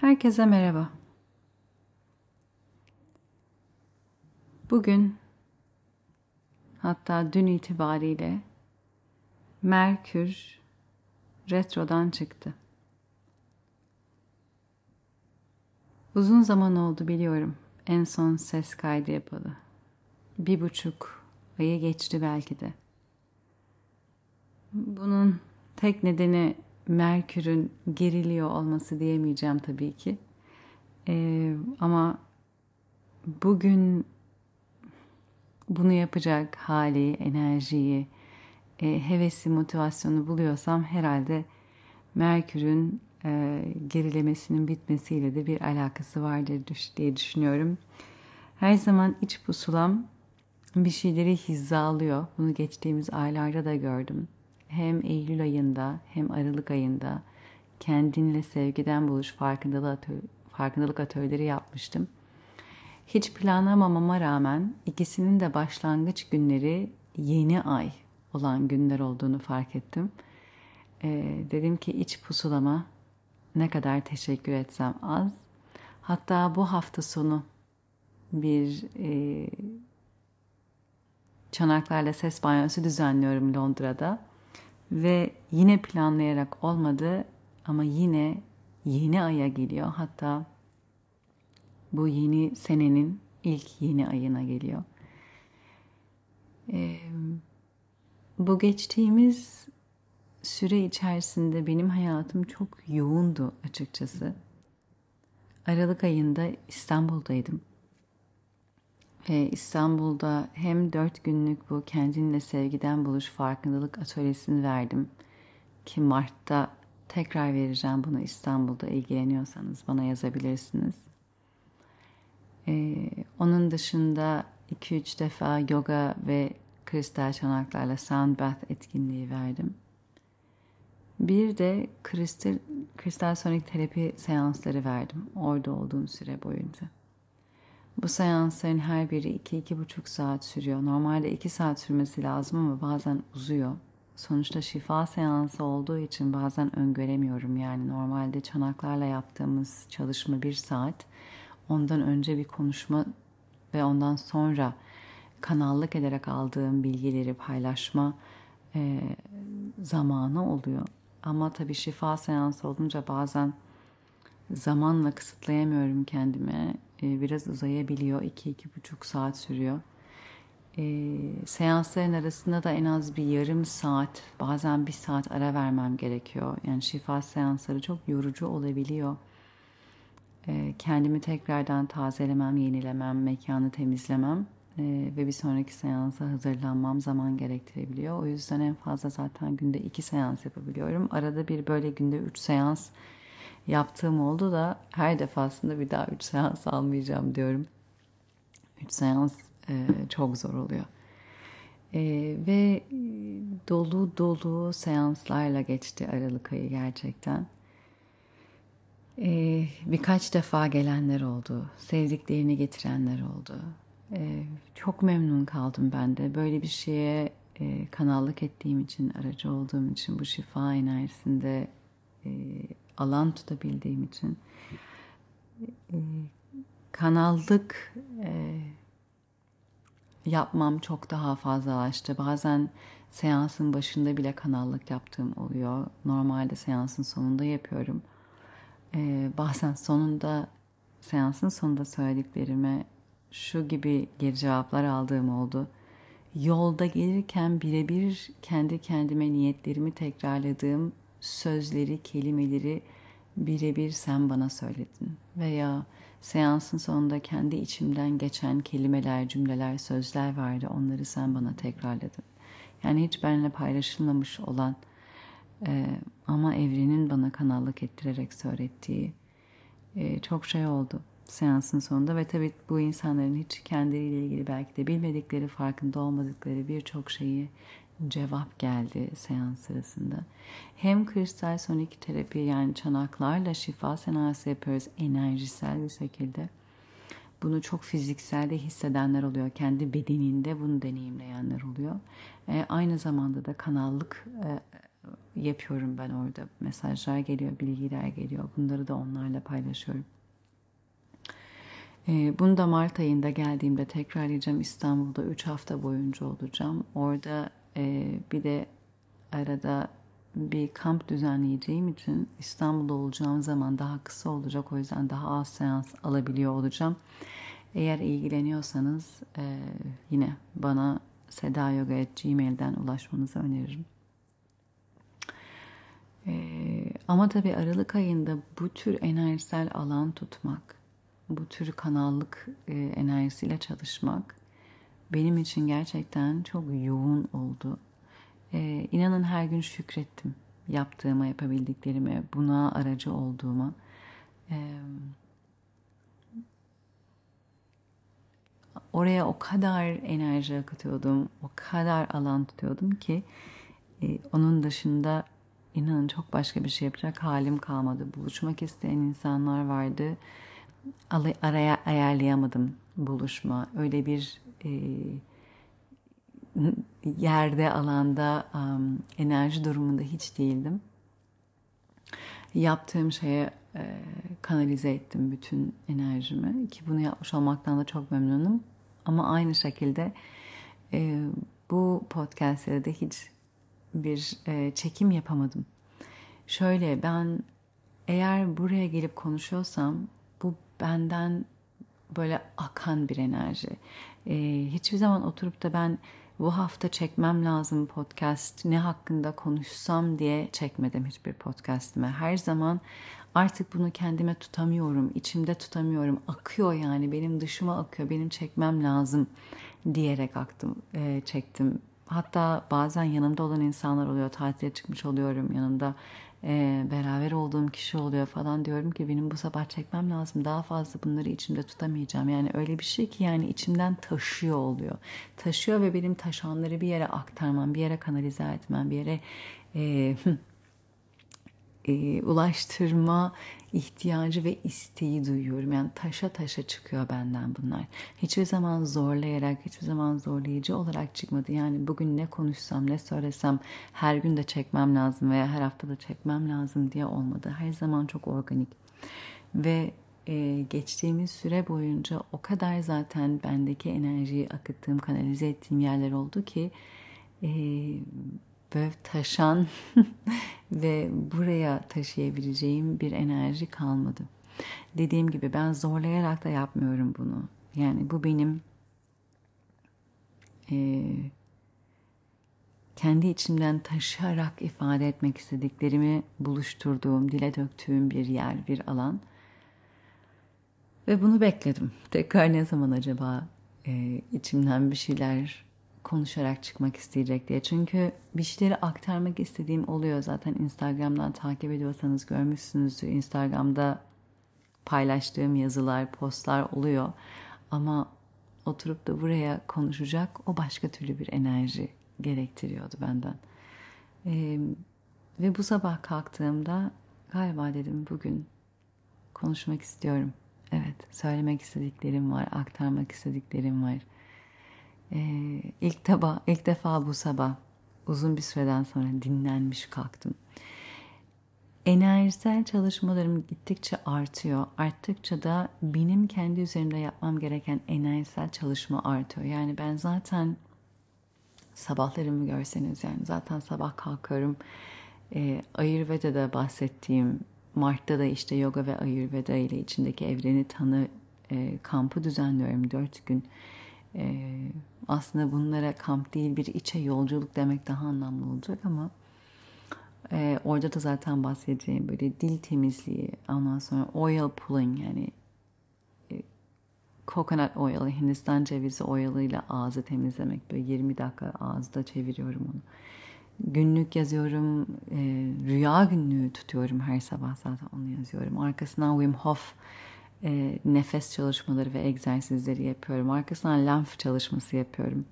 Herkese merhaba. Bugün hatta dün itibariyle Merkür retrodan çıktı. Uzun zaman oldu biliyorum en son ses kaydı yapalı. Bir buçuk ayı geçti belki de. Bunun tek nedeni Merkür'ün geriliyor olması diyemeyeceğim tabii ki. Ee, ama bugün bunu yapacak hali, enerjiyi, e, hevesi, motivasyonu buluyorsam herhalde Merkür'ün e, gerilemesinin bitmesiyle de bir alakası vardır diye düşünüyorum. Her zaman iç pusulam bir şeyleri hizalıyor. Bunu geçtiğimiz aylarda da gördüm hem Eylül ayında hem Aralık ayında kendinle sevgiden buluş farkındalık, atölye, farkındalık atölyeleri yapmıştım. Hiç planlamamama rağmen ikisinin de başlangıç günleri yeni ay olan günler olduğunu fark ettim. Ee, dedim ki iç pusulama ne kadar teşekkür etsem az. Hatta bu hafta sonu bir e, çanaklarla ses banyosu düzenliyorum Londra'da. Ve yine planlayarak olmadı ama yine yeni aya geliyor. Hatta bu yeni senenin ilk yeni ayına geliyor. Ee, bu geçtiğimiz süre içerisinde benim hayatım çok yoğundu açıkçası. Aralık ayında İstanbul'daydım. Ve İstanbul'da hem dört günlük bu kendinle sevgiden buluş farkındalık atölyesini verdim. Ki Mart'ta tekrar vereceğim bunu İstanbul'da ilgileniyorsanız bana yazabilirsiniz. Ee, onun dışında 2-3 defa yoga ve kristal çanaklarla sound bath etkinliği verdim. Bir de kristal, kristal sonik terapi seansları verdim orada olduğum süre boyunca. Bu seansların her biri 2-2,5 saat sürüyor. Normalde 2 saat sürmesi lazım ama bazen uzuyor. Sonuçta şifa seansı olduğu için bazen öngöremiyorum. Yani normalde çanaklarla yaptığımız çalışma 1 saat. Ondan önce bir konuşma ve ondan sonra kanallık ederek aldığım bilgileri paylaşma e, zamanı oluyor. Ama tabii şifa seansı olunca bazen zamanla kısıtlayamıyorum kendime. Ee, biraz uzayabiliyor. 2-2,5 saat sürüyor. E, seansların arasında da en az bir yarım saat, bazen bir saat ara vermem gerekiyor. Yani şifa seansları çok yorucu olabiliyor. E, kendimi tekrardan tazelemem, yenilemem, mekanı temizlemem e, ve bir sonraki seansa hazırlanmam zaman gerektirebiliyor. O yüzden en fazla zaten günde iki seans yapabiliyorum. Arada bir böyle günde üç seans yaptığım oldu da her defasında bir daha 3 seans almayacağım diyorum. 3 seans e, çok zor oluyor. E, ve dolu dolu seanslarla geçti Aralık ayı gerçekten. E, birkaç defa gelenler oldu. Sevdiklerini getirenler oldu. E, çok memnun kaldım ben de. Böyle bir şeye e, kanallık ettiğim için, aracı olduğum için bu şifa enerjisinde e, alan tutabildiğim için e, kanallık e, yapmam çok daha fazlalaştı. Bazen seansın başında bile kanallık yaptığım oluyor. Normalde seansın sonunda yapıyorum. E, bazen sonunda seansın sonunda söylediklerime şu gibi geri cevaplar aldığım oldu. Yolda gelirken birebir kendi kendime niyetlerimi tekrarladığım sözleri, kelimeleri birebir sen bana söyledin veya seansın sonunda kendi içimden geçen kelimeler, cümleler, sözler vardı. Onları sen bana tekrarladın. Yani hiç benimle paylaşılmamış olan e, ama evrenin bana kanallık ettirerek söylettiği e, çok şey oldu seansın sonunda ve tabii bu insanların hiç kendileriyle ilgili belki de bilmedikleri, farkında olmadıkları birçok şeyi cevap geldi seans sırasında. Hem kristal sonik terapi yani çanaklarla şifa seansı yapıyoruz enerjisel bir şekilde. Bunu çok fiziksel de hissedenler oluyor. Kendi bedeninde bunu deneyimleyenler oluyor. E, aynı zamanda da kanallık e, yapıyorum ben orada. Mesajlar geliyor, bilgiler geliyor. Bunları da onlarla paylaşıyorum. E, bunu da Mart ayında geldiğimde tekrarlayacağım. İstanbul'da 3 hafta boyunca olacağım. Orada e, bir de arada bir kamp düzenleyeceğim için İstanbul'da olacağım zaman daha kısa olacak. O yüzden daha az seans alabiliyor olacağım. Eğer ilgileniyorsanız e, yine bana sedayoga.gmail'den ulaşmanızı öneririm. E, ama tabii Aralık ayında bu tür enerjisel alan tutmak, bu tür kanallık e, enerjisiyle çalışmak benim için gerçekten çok yoğun oldu. E, inanın her gün şükrettim yaptığıma, yapabildiklerime, buna aracı olduğuma. E, oraya o kadar enerji akıtıyordum, o kadar alan tutuyordum ki e, onun dışında inanın çok başka bir şey yapacak halim kalmadı. Buluşmak isteyen insanlar vardı. Araya ayarlayamadım buluşma. Öyle bir e, yerde, alanda, um, enerji durumunda hiç değildim. Yaptığım şeye e, kanalize ettim bütün enerjimi ki bunu yapmış olmaktan da çok memnunum. Ama aynı şekilde e, bu podcastlerde de hiç bir e, çekim yapamadım. Şöyle ben eğer buraya gelip konuşuyorsam bu benden böyle akan bir enerji. E, hiçbir zaman oturup da ben bu hafta çekmem lazım podcast ne hakkında konuşsam diye çekmedim hiçbir podcastime. Her zaman artık bunu kendime tutamıyorum, içimde tutamıyorum. Akıyor yani benim dışıma akıyor, benim çekmem lazım diyerek aktım, e, çektim. Hatta bazen yanımda olan insanlar oluyor, tatile çıkmış oluyorum yanımda e, beraber olduğum kişi oluyor falan diyorum ki benim bu sabah çekmem lazım. Daha fazla bunları içimde tutamayacağım. Yani öyle bir şey ki yani içimden taşıyor oluyor. Taşıyor ve benim taşanları bir yere aktarmam bir yere kanalize etmem bir yere e, e, ulaştırma ihtiyacı ve isteği duyuyorum. Yani taşa taşa çıkıyor benden bunlar. Hiçbir zaman zorlayarak, hiçbir zaman zorlayıcı olarak çıkmadı. Yani bugün ne konuşsam, ne söylesem her gün de çekmem lazım veya her hafta da çekmem lazım diye olmadı. Her zaman çok organik. Ve e, geçtiğimiz süre boyunca o kadar zaten bendeki enerjiyi akıttığım, kanalize ettiğim yerler oldu ki e, böyle taşan ve buraya taşıyabileceğim bir enerji kalmadı. Dediğim gibi ben zorlayarak da yapmıyorum bunu. Yani bu benim e, kendi içimden taşıyarak ifade etmek istediklerimi buluşturduğum, dile döktüğüm bir yer, bir alan. Ve bunu bekledim. Tekrar ne zaman acaba e, içimden bir şeyler konuşarak çıkmak isteyecek diye. Çünkü bir şeyleri aktarmak istediğim oluyor zaten Instagram'dan takip ediyorsanız görmüşsünüzdür. Instagram'da paylaştığım yazılar, postlar oluyor. Ama oturup da buraya konuşacak o başka türlü bir enerji gerektiriyordu benden. Ee, ve bu sabah kalktığımda galiba dedim bugün konuşmak istiyorum. Evet, söylemek istediklerim var, aktarmak istediklerim var. Ee, ilk, taba, ilk defa bu sabah uzun bir süreden sonra dinlenmiş kalktım. Enerjisel çalışmalarım gittikçe artıyor. Arttıkça da benim kendi üzerimde yapmam gereken enerjisel çalışma artıyor. Yani ben zaten sabahlarımı görseniz yani zaten sabah kalkıyorum. E, Ayurveda'da bahsettiğim Mart'ta da işte yoga ve Ayurveda ile içindeki evreni tanı e, kampı düzenliyorum dört gün. Ee, aslında bunlara kamp değil bir içe yolculuk demek daha anlamlı olacak ama e, orada da zaten bahsedeceğim böyle dil temizliği ondan sonra oil pulling yani e, coconut oil Hindistan cevizi oil'ıyla ağzı temizlemek böyle 20 dakika ağızda çeviriyorum onu. Günlük yazıyorum e, rüya günlüğü tutuyorum her sabah zaten onu yazıyorum. Arkasından Wim Hof e, nefes çalışmaları ve egzersizleri yapıyorum. Arkasından lenf çalışması yapıyorum.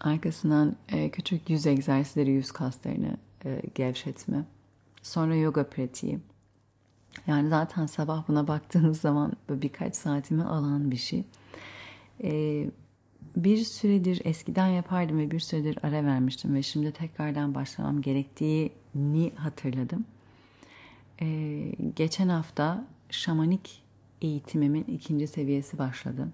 Arkasından e, küçük yüz egzersizleri, yüz kaslarını e, gevşetme. Sonra yoga pratiği. Yani zaten sabah buna baktığınız zaman birkaç saatimi alan bir şey. E, bir süredir eskiden yapardım ve bir süredir ara vermiştim ve şimdi tekrardan başlamam gerektiğini hatırladım. Ee, geçen hafta şamanik eğitimimin ikinci seviyesi başladı.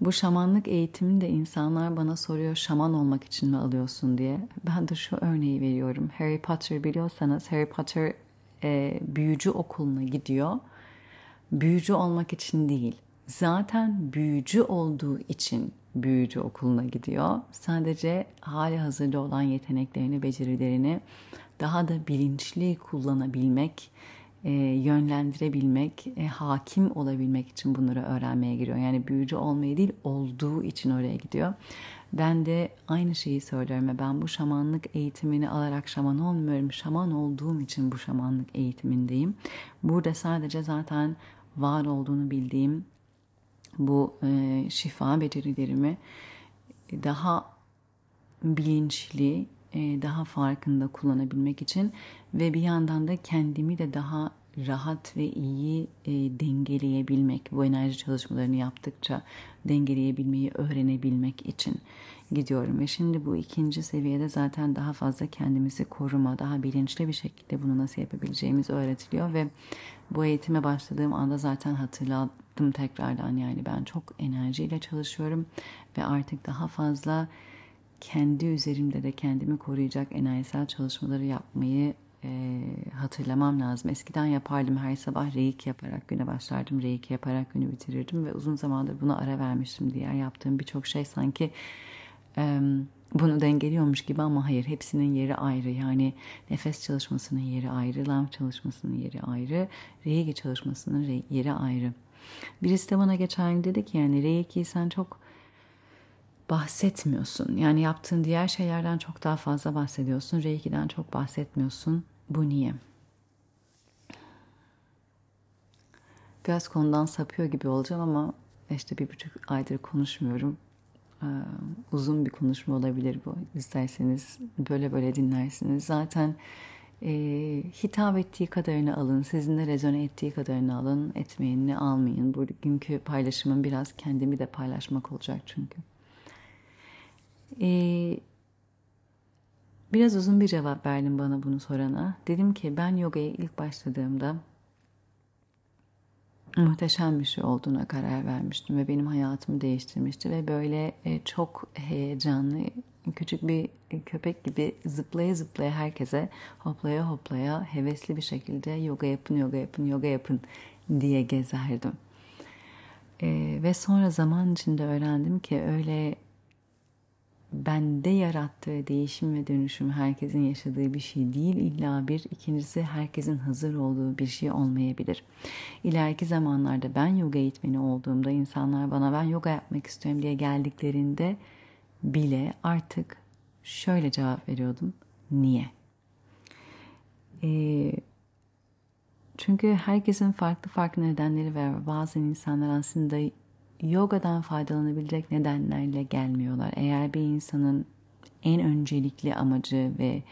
Bu şamanlık eğitimini de insanlar bana soruyor şaman olmak için mi alıyorsun diye. Ben de şu örneği veriyorum. Harry Potter biliyorsanız Harry Potter e, büyücü okuluna gidiyor. Büyücü olmak için değil. Zaten büyücü olduğu için büyücü okuluna gidiyor. Sadece hali hazırda olan yeteneklerini, becerilerini daha da bilinçli kullanabilmek, e, yönlendirebilmek, e, hakim olabilmek için bunları öğrenmeye giriyor. Yani büyücü olmayı değil, olduğu için oraya gidiyor. Ben de aynı şeyi söylüyorum. Ben bu şamanlık eğitimini alarak şaman olmuyorum. Şaman olduğum için bu şamanlık eğitimindeyim. Burada sadece zaten var olduğunu bildiğim bu e, şifa becerilerimi daha bilinçli, daha farkında kullanabilmek için ve bir yandan da kendimi de daha rahat ve iyi e, dengeleyebilmek, bu enerji çalışmalarını yaptıkça dengeleyebilmeyi öğrenebilmek için gidiyorum. Ve şimdi bu ikinci seviyede zaten daha fazla kendimizi koruma, daha bilinçli bir şekilde bunu nasıl yapabileceğimiz öğretiliyor ve bu eğitime başladığım anda zaten hatırladım tekrardan yani ben çok enerjiyle çalışıyorum ve artık daha fazla kendi üzerimde de kendimi koruyacak enerjisel çalışmaları yapmayı e, hatırlamam lazım. Eskiden yapardım her sabah reiki yaparak güne başlardım. Reiki yaparak günü bitirirdim ve uzun zamandır buna ara vermiştim. Diğer yaptığım birçok şey sanki e, bunu dengeliyormuş gibi ama hayır hepsinin yeri ayrı. Yani nefes çalışmasının yeri ayrı, lamp çalışmasının yeri ayrı, reiki çalışmasının yeri ayrı. Birisi de bana geçen dedi ki yani reiki sen çok bahsetmiyorsun. Yani yaptığın diğer şeylerden çok daha fazla bahsediyorsun. Reiki'den çok bahsetmiyorsun. Bu niye? Biraz konudan sapıyor gibi olacağım ama işte bir buçuk aydır konuşmuyorum. Ee, uzun bir konuşma olabilir bu. İsterseniz böyle böyle dinlersiniz. Zaten e, hitap ettiği kadarını alın. Sizinle rezone ettiği kadarını alın. Etmeyenini almayın. Bugünkü paylaşımım biraz kendimi de paylaşmak olacak çünkü. Ee, biraz uzun bir cevap verdim bana bunu sorana. Dedim ki ben yogaya ilk başladığımda muhteşem bir şey olduğuna karar vermiştim ve benim hayatımı değiştirmişti ve böyle e, çok heyecanlı küçük bir köpek gibi zıplaya zıplaya herkese hoplaya hoplaya hevesli bir şekilde yoga yapın yoga yapın yoga yapın diye gezerdim. Ee, ve sonra zaman içinde öğrendim ki öyle bende yarattığı değişim ve dönüşüm herkesin yaşadığı bir şey değil. İlla bir, ikincisi herkesin hazır olduğu bir şey olmayabilir. İleriki zamanlarda ben yoga eğitmeni olduğumda insanlar bana ben yoga yapmak istiyorum diye geldiklerinde bile artık şöyle cevap veriyordum. Niye? Ee, çünkü herkesin farklı farklı nedenleri var. Bazı insanlar aslında yogadan faydalanabilecek nedenlerle gelmiyorlar. Eğer bir insanın en öncelikli amacı ve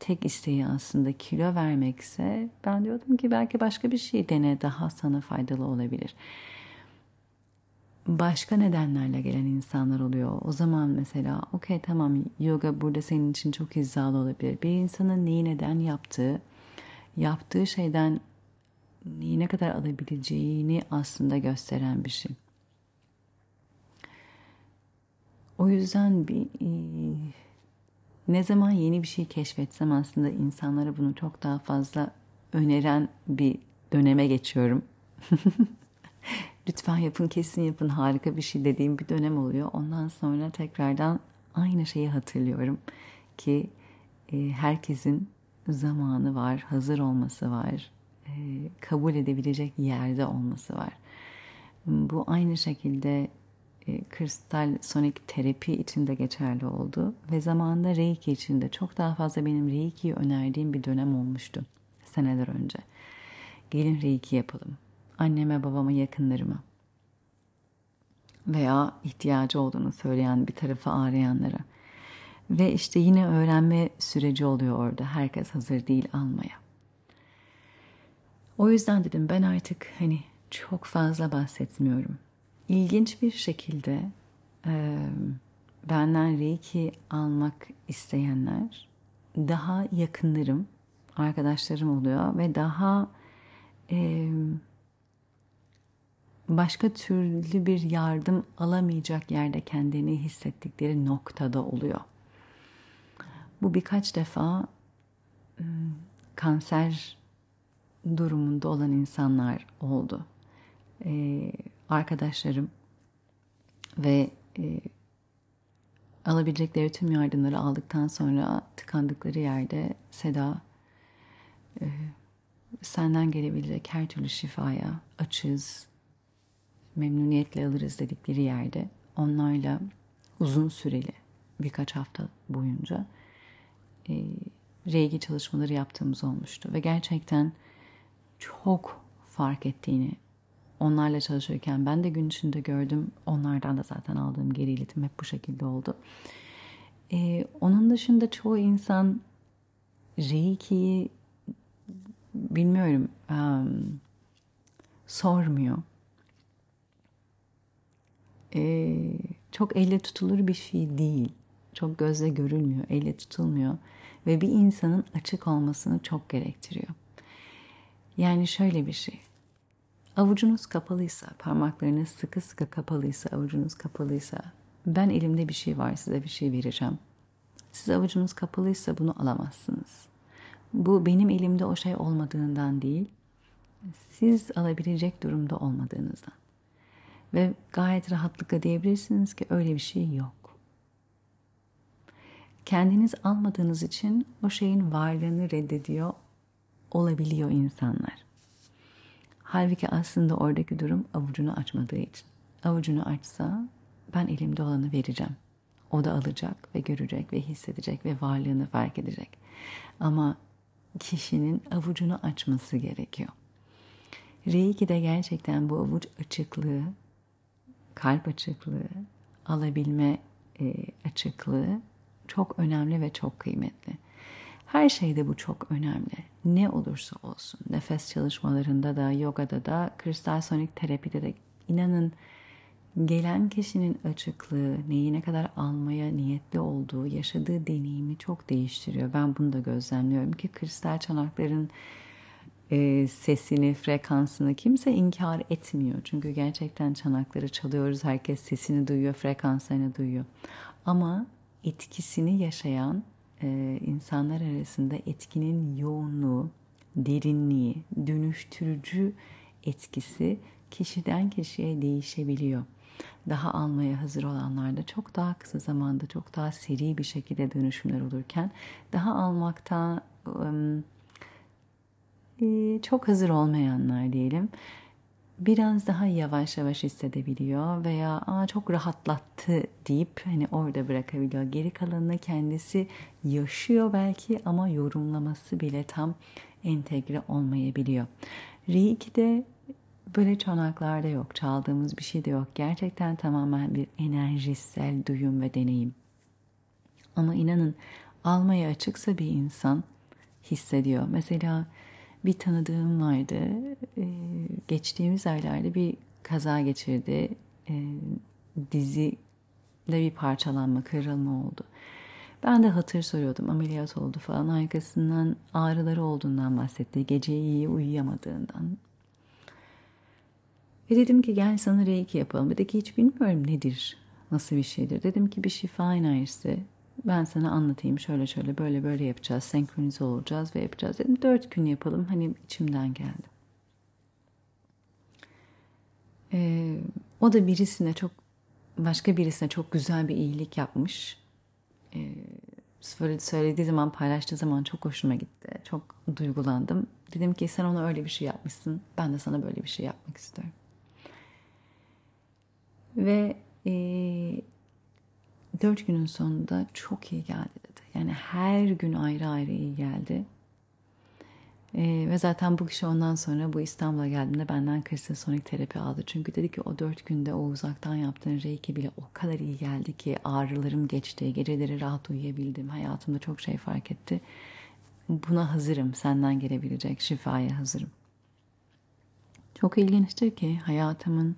tek isteği aslında kilo vermekse ben diyordum ki belki başka bir şey dene daha sana faydalı olabilir. Başka nedenlerle gelen insanlar oluyor. O zaman mesela okey tamam yoga burada senin için çok hizalı olabilir. Bir insanın neyi neden yaptığı, yaptığı şeyden neyi ne kadar alabileceğini aslında gösteren bir şey. O yüzden bir e, ne zaman yeni bir şey keşfetsem aslında insanlara bunu çok daha fazla öneren bir döneme geçiyorum. Lütfen yapın, kesin yapın, harika bir şey dediğim bir dönem oluyor. Ondan sonra tekrardan aynı şeyi hatırlıyorum ki e, herkesin zamanı var, hazır olması var, e, kabul edebilecek yerde olması var. Bu aynı şekilde kristal sonik terapi için de geçerli oldu. Ve zamanında Reiki için de çok daha fazla benim Reiki'yi önerdiğim bir dönem olmuştu seneler önce. Gelin Reiki yapalım. Anneme, babama, yakınlarıma veya ihtiyacı olduğunu söyleyen bir tarafı ağrıyanlara. Ve işte yine öğrenme süreci oluyor orada. Herkes hazır değil almaya. O yüzden dedim ben artık hani çok fazla bahsetmiyorum ilginç bir şekilde e, benden Reiki almak isteyenler daha yakınlarım, arkadaşlarım oluyor ve daha e, başka türlü bir yardım alamayacak yerde kendini hissettikleri noktada oluyor. Bu birkaç defa kanser durumunda olan insanlar oldu. Ee, arkadaşlarım ve e, alabilecekleri tüm yardımları aldıktan sonra tıkandıkları yerde Seda e, senden gelebilecek her türlü şifaya açız, memnuniyetle alırız dedikleri yerde onlarla uzun süreli birkaç hafta boyunca e, reiki çalışmaları yaptığımız olmuştu ve gerçekten çok fark ettiğini onlarla çalışırken ben de gün içinde gördüm. Onlardan da zaten aldığım geri iletim hep bu şekilde oldu. Ee, onun dışında çoğu insan Reiki'yi bilmiyorum um, sormuyor. Ee, çok elle tutulur bir şey değil. Çok gözle görülmüyor, elle tutulmuyor. Ve bir insanın açık olmasını çok gerektiriyor. Yani şöyle bir şey. Avucunuz kapalıysa, parmaklarınız sıkı sıkı kapalıysa, avucunuz kapalıysa, ben elimde bir şey var size bir şey vereceğim. Siz avucunuz kapalıysa bunu alamazsınız. Bu benim elimde o şey olmadığından değil, siz alabilecek durumda olmadığınızdan. Ve gayet rahatlıkla diyebilirsiniz ki öyle bir şey yok. Kendiniz almadığınız için o şeyin varlığını reddediyor olabiliyor insanlar. Halbuki aslında oradaki durum avucunu açmadığı için. Avucunu açsa ben elimde olanı vereceğim. O da alacak ve görecek ve hissedecek ve varlığını fark edecek. Ama kişinin avucunu açması gerekiyor. Reiki de gerçekten bu avuç açıklığı, kalp açıklığı, alabilme e, açıklığı çok önemli ve çok kıymetli. Her şeyde bu çok önemli. Ne olursa olsun. Nefes çalışmalarında da, yogada da, kristal sonik terapide de inanın gelen kişinin açıklığı, neyi ne kadar almaya niyetli olduğu, yaşadığı deneyimi çok değiştiriyor. Ben bunu da gözlemliyorum ki kristal çanakların e, sesini, frekansını kimse inkar etmiyor. Çünkü gerçekten çanakları çalıyoruz. Herkes sesini duyuyor, frekanslarını duyuyor. Ama etkisini yaşayan e, insanlar arasında etkinin yoğunluğu, derinliği, dönüştürücü etkisi kişiden kişiye değişebiliyor. Daha almaya hazır olanlarda çok daha kısa zamanda çok daha seri bir şekilde dönüşümler olurken daha almakta e, çok hazır olmayanlar diyelim biraz daha yavaş yavaş hissedebiliyor veya Aa, çok rahatlattı deyip hani orada bırakabiliyor. Geri kalanını kendisi yaşıyor belki ama yorumlaması bile tam entegre olmayabiliyor. Reiki'de böyle çanaklarda yok, çaldığımız bir şey de yok. Gerçekten tamamen bir enerjisel duyum ve deneyim. Ama inanın almaya açıksa bir insan hissediyor. Mesela bir tanıdığım vardı. Ee, geçtiğimiz aylarda bir kaza geçirdi. Ee, dizi de bir parçalanma, kırılma oldu. Ben de hatır soruyordum. Ameliyat oldu falan. Arkasından ağrıları olduğundan bahsetti. Gece iyi uyuyamadığından. Ve dedim ki gel sana reiki yapalım. Dedi ki hiç bilmiyorum nedir, nasıl bir şeydir. Dedim ki bir şifa enerjisi ben sana anlatayım şöyle şöyle böyle böyle yapacağız. Senkronize olacağız ve yapacağız dedim. Dört gün yapalım. Hani içimden geldi. Ee, o da birisine çok başka birisine çok güzel bir iyilik yapmış. Ee, söylediği zaman paylaştığı zaman çok hoşuma gitti. Çok duygulandım. Dedim ki sen ona öyle bir şey yapmışsın. Ben de sana böyle bir şey yapmak istiyorum. Ve e, dört günün sonunda çok iyi geldi dedi. Yani her gün ayrı ayrı iyi geldi. Ee, ve zaten bu kişi ondan sonra bu İstanbul'a geldiğinde benden kristal sonik terapi aldı. Çünkü dedi ki o dört günde o uzaktan yaptığın reiki bile o kadar iyi geldi ki ağrılarım geçti. Geceleri rahat uyuyabildim. Hayatımda çok şey fark etti. Buna hazırım. Senden gelebilecek şifaya hazırım. Çok ilginçtir ki hayatımın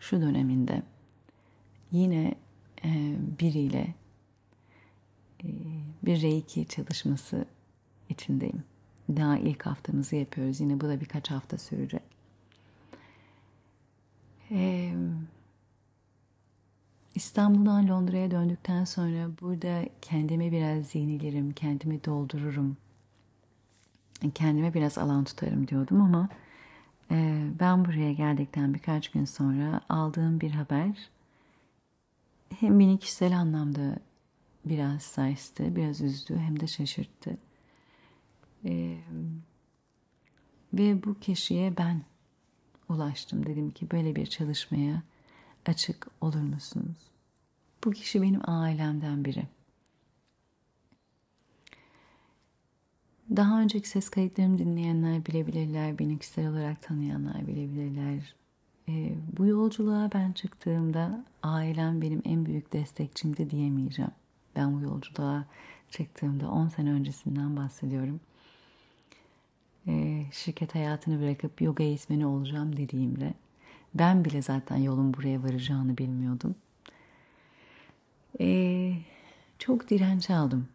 şu döneminde yine biriyle e, bir reiki çalışması içindeyim. Daha ilk haftamızı yapıyoruz. Yine bu da birkaç hafta sürecek. Ee, İstanbul'dan Londra'ya döndükten sonra burada kendime biraz zihnilerim, kendimi doldururum, kendime biraz alan tutarım diyordum ama e, ben buraya geldikten birkaç gün sonra aldığım bir haber hem beni kişisel anlamda biraz sarstı, biraz üzdü hem de şaşırttı. E, ve bu kişiye ben ulaştım. Dedim ki böyle bir çalışmaya açık olur musunuz? Bu kişi benim ailemden biri. Daha önceki ses kayıtlarımı dinleyenler bilebilirler, beni kişisel olarak tanıyanlar bilebilirler. E, bu yolculuğa ben çıktığımda ailem benim en büyük destekçimdi diyemeyeceğim. Ben bu yolculuğa çıktığımda 10 sene öncesinden bahsediyorum. E, şirket hayatını bırakıp yoga eğitmeni olacağım dediğimde ben bile zaten yolun buraya varacağını bilmiyordum. E, çok direnç aldım.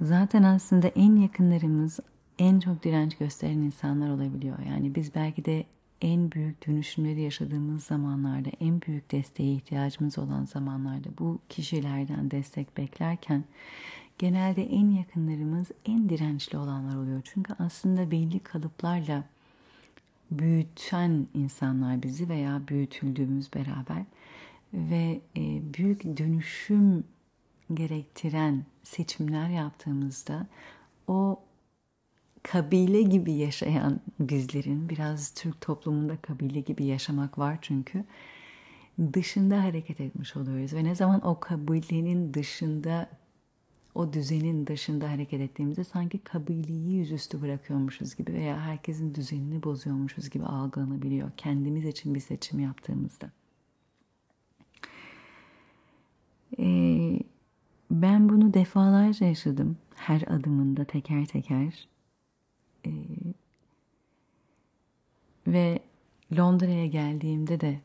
Zaten aslında en yakınlarımız en çok direnç gösteren insanlar olabiliyor. Yani biz belki de en büyük dönüşümleri yaşadığımız zamanlarda, en büyük desteğe ihtiyacımız olan zamanlarda bu kişilerden destek beklerken genelde en yakınlarımız en dirençli olanlar oluyor. Çünkü aslında belli kalıplarla büyüten insanlar bizi veya büyütüldüğümüz beraber ve e, büyük dönüşüm gerektiren seçimler yaptığımızda o kabile gibi yaşayan bizlerin biraz Türk toplumunda kabile gibi yaşamak var çünkü dışında hareket etmiş oluyoruz ve ne zaman o kabilenin dışında o düzenin dışında hareket ettiğimizde sanki kabileyi yüzüstü bırakıyormuşuz gibi veya herkesin düzenini bozuyormuşuz gibi algılanabiliyor kendimiz için bir seçim yaptığımızda. Ee, ben bunu defalarca yaşadım her adımında teker teker. Ee, ve Londra'ya geldiğimde de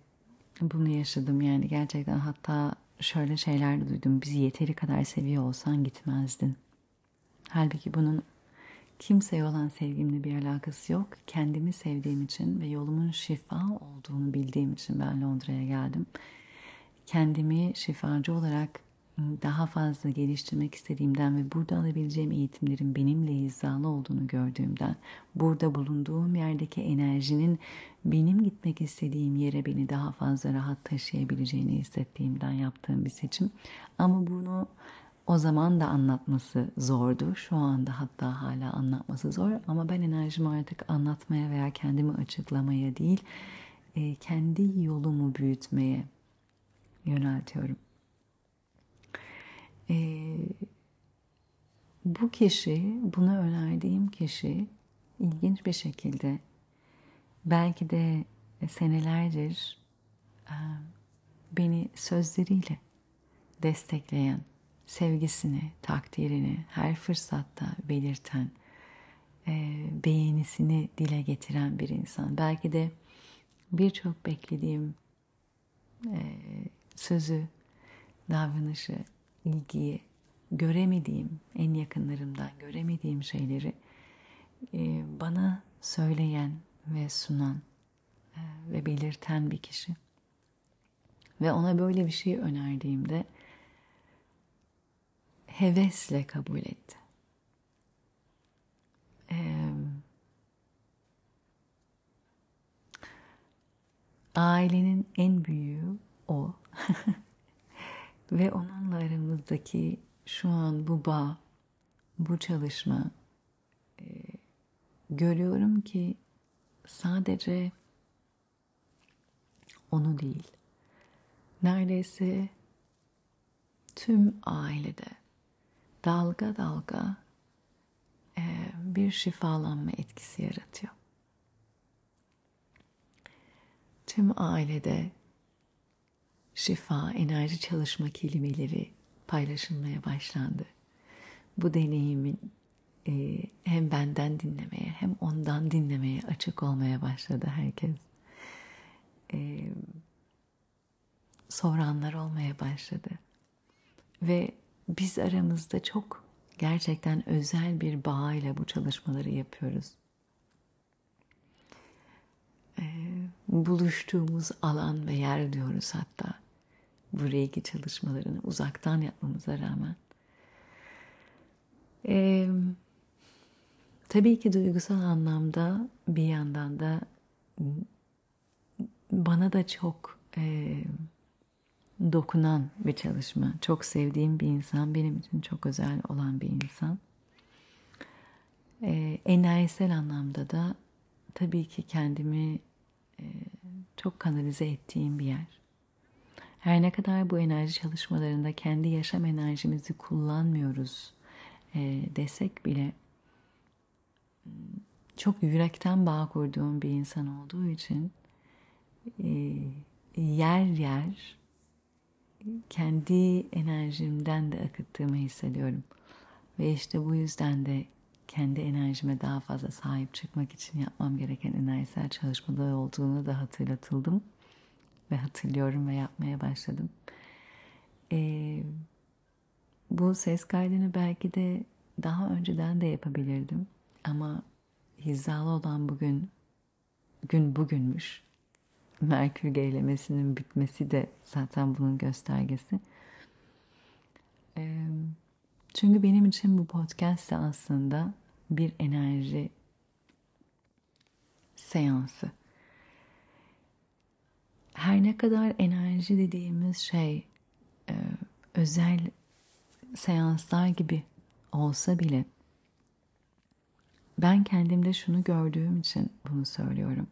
bunu yaşadım yani gerçekten hatta şöyle şeyler de duydum. Bizi yeteri kadar seviyor olsan gitmezdin. Halbuki bunun kimseye olan sevgimle bir alakası yok. Kendimi sevdiğim için ve yolumun şifa olduğunu bildiğim için ben Londra'ya geldim. Kendimi şifacı olarak daha fazla geliştirmek istediğimden ve burada alabileceğim eğitimlerin benimle hizalı olduğunu gördüğümden, burada bulunduğum yerdeki enerjinin benim gitmek istediğim yere beni daha fazla rahat taşıyabileceğini hissettiğimden yaptığım bir seçim. Ama bunu o zaman da anlatması zordu. Şu anda hatta hala anlatması zor. Ama ben enerjimi artık anlatmaya veya kendimi açıklamaya değil, e, kendi yolumu büyütmeye yöneltiyorum. Ee, bu kişi, buna önerdiğim kişi ilginç bir şekilde belki de senelerdir e, beni sözleriyle destekleyen, sevgisini, takdirini her fırsatta belirten, e, beğenisini dile getiren bir insan. Belki de birçok beklediğim e, sözü, davranışı ilgiyi göremediğim, en yakınlarımdan göremediğim şeyleri e, bana söyleyen ve sunan e, ve belirten bir kişi. Ve ona böyle bir şey önerdiğimde hevesle kabul etti. Ee, ailenin en büyüğü o. Ve onunla aramızdaki şu an bu bağ, bu çalışma e, görüyorum ki sadece onu değil, neredeyse tüm ailede dalga dalga e, bir şifalanma etkisi yaratıyor. Tüm ailede şifa, enerji çalışma kelimeleri paylaşılmaya başlandı. Bu deneyimin e, hem benden dinlemeye hem ondan dinlemeye açık olmaya başladı herkes. e, soranlar olmaya başladı. Ve biz aramızda çok gerçekten özel bir bağıyla bu çalışmaları yapıyoruz. E, buluştuğumuz alan ve yer diyoruz hatta bu reiki çalışmalarını uzaktan yapmamıza rağmen. Ee, tabii ki duygusal anlamda bir yandan da bana da çok e, dokunan bir çalışma. Çok sevdiğim bir insan, benim için çok özel olan bir insan. E, enerjisel anlamda da tabii ki kendimi e, çok kanalize ettiğim bir yer. Her ne kadar bu enerji çalışmalarında kendi yaşam enerjimizi kullanmıyoruz e, desek bile çok yürekten bağ kurduğum bir insan olduğu için e, yer yer kendi enerjimden de akıttığımı hissediyorum. Ve işte bu yüzden de kendi enerjime daha fazla sahip çıkmak için yapmam gereken enerjisel çalışmalar olduğunu da hatırlatıldım. Ve hatırlıyorum ve yapmaya başladım. Ee, bu ses kaydını belki de daha önceden de yapabilirdim. Ama hizalı olan bugün, gün bugünmüş. Merkür gerilemesinin bitmesi de zaten bunun göstergesi. Ee, çünkü benim için bu podcast de aslında bir enerji seansı. Her ne kadar enerji dediğimiz şey e, özel seanslar gibi olsa bile ben kendimde şunu gördüğüm için bunu söylüyorum.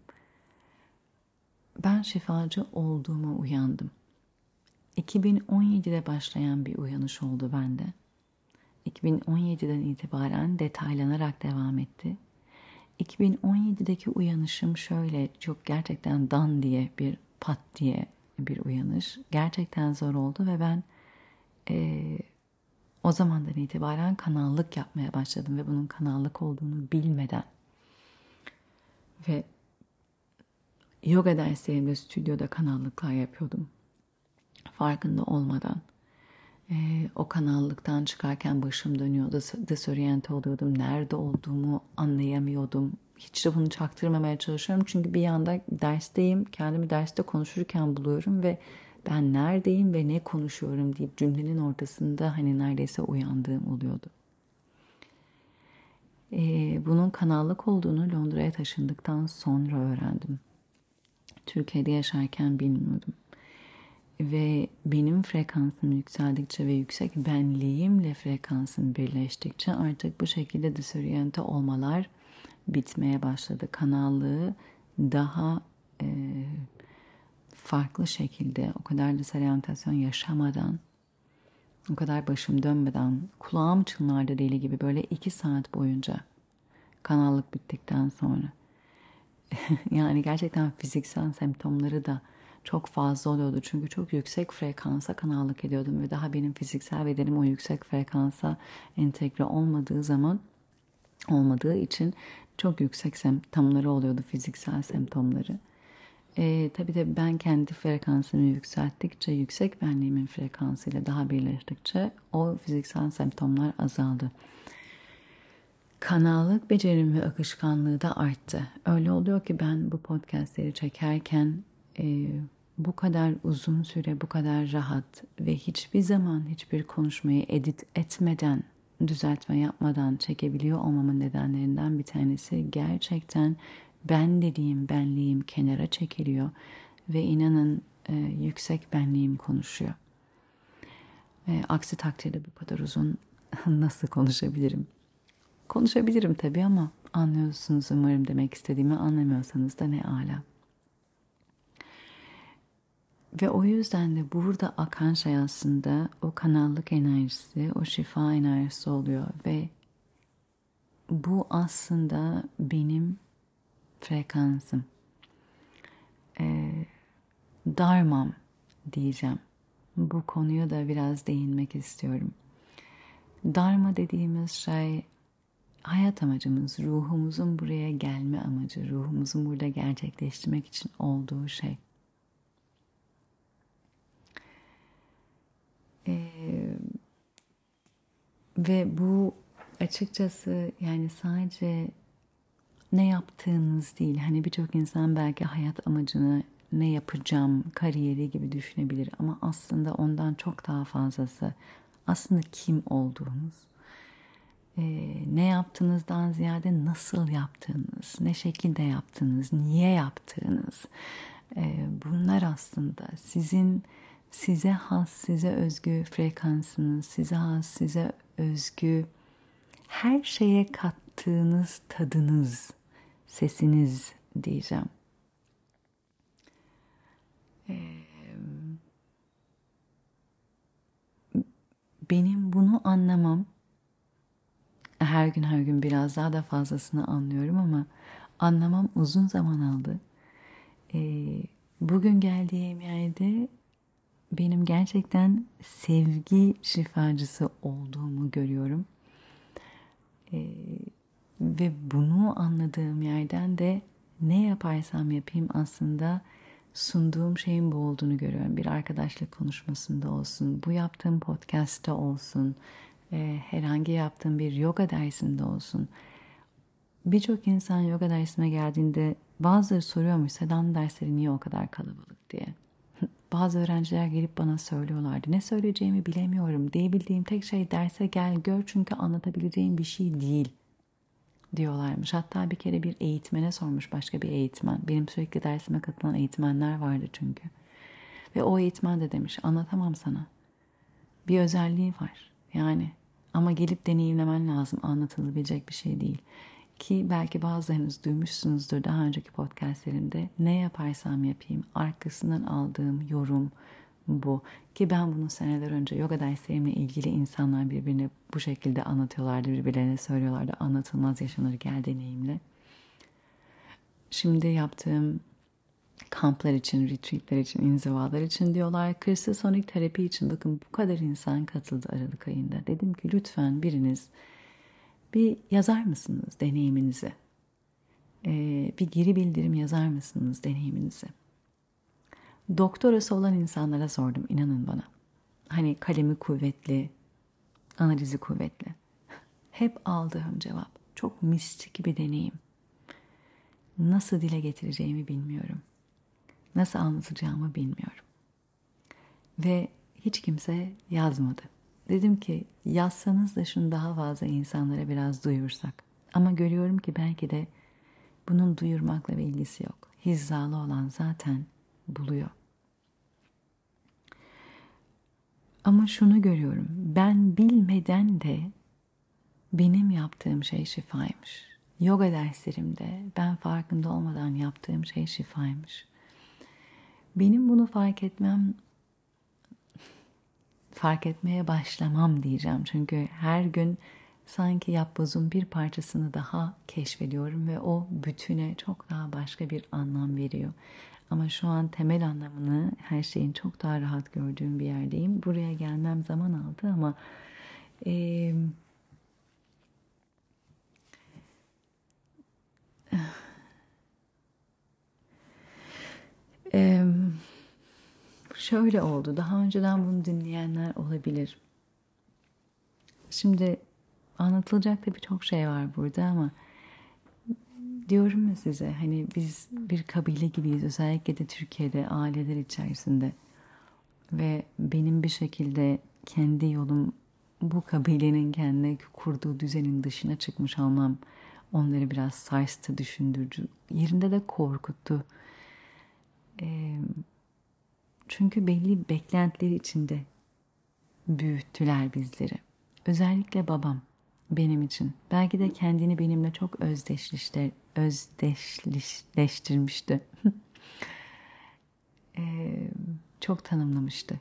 Ben şifacı olduğuma uyandım. 2017'de başlayan bir uyanış oldu bende. 2017'den itibaren detaylanarak devam etti. 2017'deki uyanışım şöyle çok gerçekten dan diye bir pat diye bir uyanış. Gerçekten zor oldu ve ben e, o zamandan itibaren kanallık yapmaya başladım ve bunun kanallık olduğunu bilmeden ve yoga derslerimde stüdyoda kanallıklar yapıyordum. Farkında olmadan. Ee, o kanallıktan çıkarken başım dönüyordu. Desoriente oluyordum. Nerede olduğumu anlayamıyordum. Hiç de bunu çaktırmamaya çalışıyorum. Çünkü bir yanda dersteyim. Kendimi derste konuşurken buluyorum ve ben neredeyim ve ne konuşuyorum deyip cümlenin ortasında hani neredeyse uyandığım oluyordu. Ee, bunun kanallık olduğunu Londra'ya taşındıktan sonra öğrendim. Türkiye'de yaşarken bilmiyordum. Ve benim frekansım yükseldikçe ve yüksek benliğimle frekansım birleştikçe artık bu şekilde disoriente olmalar bitmeye başladı. Kanallığı daha e, farklı şekilde o kadar disorientasyon yaşamadan o kadar başım dönmeden kulağım çınlardı deli gibi böyle iki saat boyunca kanallık bittikten sonra yani gerçekten fiziksel semptomları da çok fazla oluyordu. Çünkü çok yüksek frekansa kanallık ediyordum ve daha benim fiziksel bedenim o yüksek frekansa entegre olmadığı zaman olmadığı için çok yüksek semptomları oluyordu fiziksel semptomları. E, tabii de ben kendi frekansımı yükselttikçe, yüksek benliğimin frekansıyla daha birleştikçe o fiziksel semptomlar azaldı. Kanallık becerim ve akışkanlığı da arttı. Öyle oluyor ki ben bu podcastleri çekerken e, bu kadar uzun süre, bu kadar rahat ve hiçbir zaman hiçbir konuşmayı edit etmeden, düzeltme yapmadan çekebiliyor olmamın nedenlerinden bir tanesi gerçekten ben dediğim benliğim kenara çekiliyor ve inanın e, yüksek benliğim konuşuyor. E, aksi takdirde bu kadar uzun nasıl konuşabilirim? Konuşabilirim tabii ama anlıyorsunuz umarım demek istediğimi anlamıyorsanız da ne ala. Ve o yüzden de burada akan şey aslında o kanallık enerjisi, o şifa enerjisi oluyor ve bu aslında benim frekansım. Ee, darmam diyeceğim. Bu konuya da biraz değinmek istiyorum. Dharma dediğimiz şey hayat amacımız, ruhumuzun buraya gelme amacı, ruhumuzun burada gerçekleştirmek için olduğu şey. Ve bu açıkçası yani sadece ne yaptığınız değil. Hani birçok insan belki hayat amacını ne yapacağım, kariyeri gibi düşünebilir ama aslında ondan çok daha fazlası aslında kim olduğunuz, e, ne yaptığınızdan ziyade nasıl yaptığınız, ne şekilde yaptığınız, niye yaptığınız e, bunlar aslında sizin size has, size özgü frekansınız, size has, size özgü her şeye kattığınız tadınız, sesiniz diyeceğim. benim bunu anlamam her gün her gün biraz daha da fazlasını anlıyorum ama anlamam uzun zaman aldı. bugün geldiğim yerde benim gerçekten sevgi şifacısı olduğumu görüyorum. ve bunu anladığım yerden de ne yaparsam yapayım aslında sunduğum şeyin bu olduğunu görüyorum. Bir arkadaşlık konuşmasında olsun, bu yaptığım podcast'ta olsun, e, herhangi yaptığım bir yoga dersinde olsun. Birçok insan yoga dersime geldiğinde bazıları soruyormuş Sedan dersleri niye o kadar kalabalık diye. Bazı öğrenciler gelip bana söylüyorlardı. Ne söyleyeceğimi bilemiyorum. Diyebildiğim tek şey derse gel gör çünkü anlatabileceğim bir şey değil diyorlarmış. Hatta bir kere bir eğitmene sormuş başka bir eğitmen. Benim sürekli dersime katılan eğitmenler vardı çünkü. Ve o eğitmen de demiş anlatamam sana. Bir özelliği var. Yani ama gelip deneyimlemen lazım. Anlatılabilecek bir şey değil. Ki belki bazılarınız duymuşsunuzdur daha önceki podcastlerimde. Ne yaparsam yapayım arkasından aldığım yorum, bu. Ki ben bunu seneler önce yoga derslerimle ilgili insanlar birbirine bu şekilde anlatıyorlardı, birbirlerine söylüyorlardı. Anlatılmaz yaşanır gel deneyimle. Şimdi yaptığım kamplar için, retreatler için, inzivalar için diyorlar. Kristal sonik terapi için bakın bu kadar insan katıldı Aralık ayında. Dedim ki lütfen biriniz bir yazar mısınız deneyiminizi? Ee, bir geri bildirim yazar mısınız deneyiminizi? doktorası olan insanlara sordum inanın bana. Hani kalemi kuvvetli, analizi kuvvetli. Hep aldığım cevap çok mistik bir deneyim. Nasıl dile getireceğimi bilmiyorum. Nasıl anlatacağımı bilmiyorum. Ve hiç kimse yazmadı. Dedim ki yazsanız da şunu daha fazla insanlara biraz duyursak. Ama görüyorum ki belki de bunun duyurmakla bir ilgisi yok. Hizalı olan zaten buluyor. Ama şunu görüyorum. Ben bilmeden de benim yaptığım şey şifaymış. Yoga derslerimde ben farkında olmadan yaptığım şey şifaymış. Benim bunu fark etmem fark etmeye başlamam diyeceğim. Çünkü her gün sanki yapbozun bir parçasını daha keşfediyorum ve o bütüne çok daha başka bir anlam veriyor. Ama şu an temel anlamını her şeyin çok daha rahat gördüğüm bir yerdeyim. Buraya gelmem zaman aldı ama e, e, şöyle oldu. Daha önceden bunu dinleyenler olabilir. Şimdi anlatılacak da birçok şey var burada ama diyorum ya size hani biz bir kabile gibiyiz özellikle de Türkiye'de aileler içerisinde ve benim bir şekilde kendi yolum bu kabilenin kendine kurduğu düzenin dışına çıkmış olmam onları biraz sarstı, düşündürdü. Yerinde de korkuttu. E, çünkü belli beklentiler içinde büyüttüler bizleri. Özellikle babam benim için. Belki de kendini benimle çok özdeşleştir, özdeşleştirmişti. ee, çok tanımlamıştı.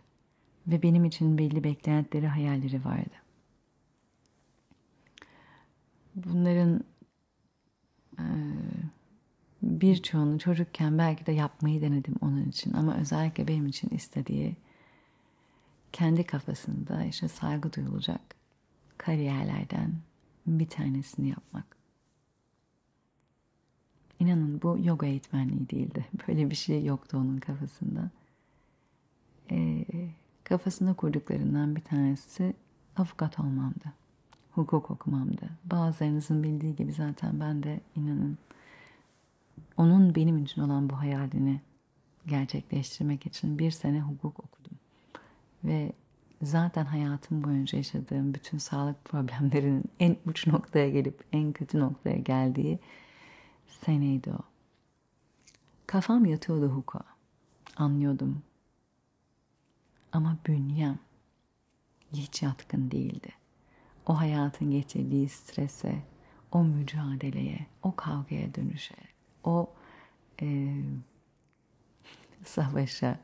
Ve benim için belli beklentileri, hayalleri vardı. Bunların e, birçoğunu çocukken belki de yapmayı denedim onun için. Ama özellikle benim için istediği kendi kafasında işte saygı duyulacak kariyerlerden bir tanesini yapmak. İnanın bu yoga eğitmenliği değildi. Böyle bir şey yoktu onun kafasında. Ee, kafasında kurduklarından bir tanesi avukat olmamdı. hukuk okumamdı. Bazılarınızın bildiği gibi zaten ben de inanın onun benim için olan bu hayalini gerçekleştirmek için bir sene hukuk okudum. Ve zaten hayatım boyunca yaşadığım bütün sağlık problemlerinin en uç noktaya gelip en kötü noktaya geldiği seneydi o. Kafam yatıyordu hukuka. Anlıyordum. Ama bünyem hiç yatkın değildi. O hayatın getirdiği strese, o mücadeleye, o kavgaya dönüşe, o e, savaşa,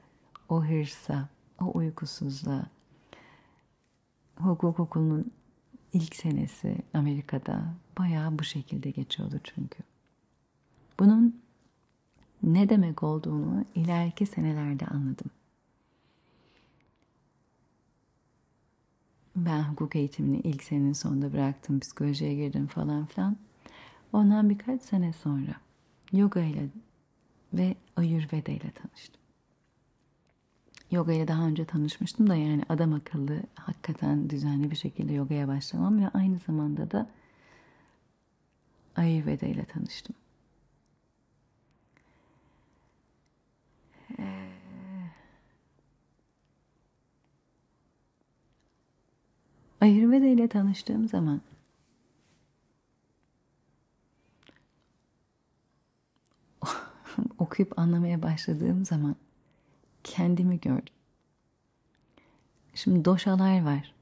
o hırsa, o uykusuzluğa. Hukuk okulunun ilk senesi Amerika'da bayağı bu şekilde geçiyordu çünkü. Bunun ne demek olduğunu ileriki senelerde anladım. Ben hukuk eğitimini ilk senenin sonunda bıraktım, psikolojiye girdim falan filan. Ondan birkaç sene sonra yoga ile ve Ayurveda ile tanıştım. Yoga ile daha önce tanışmıştım da yani adam akıllı hakikaten düzenli bir şekilde yogaya başlamam ve aynı zamanda da Ayurveda ile tanıştım. Ee, Ayurveda ile tanıştığım zaman okuyup anlamaya başladığım zaman kendimi gördüm. Şimdi doşalar var.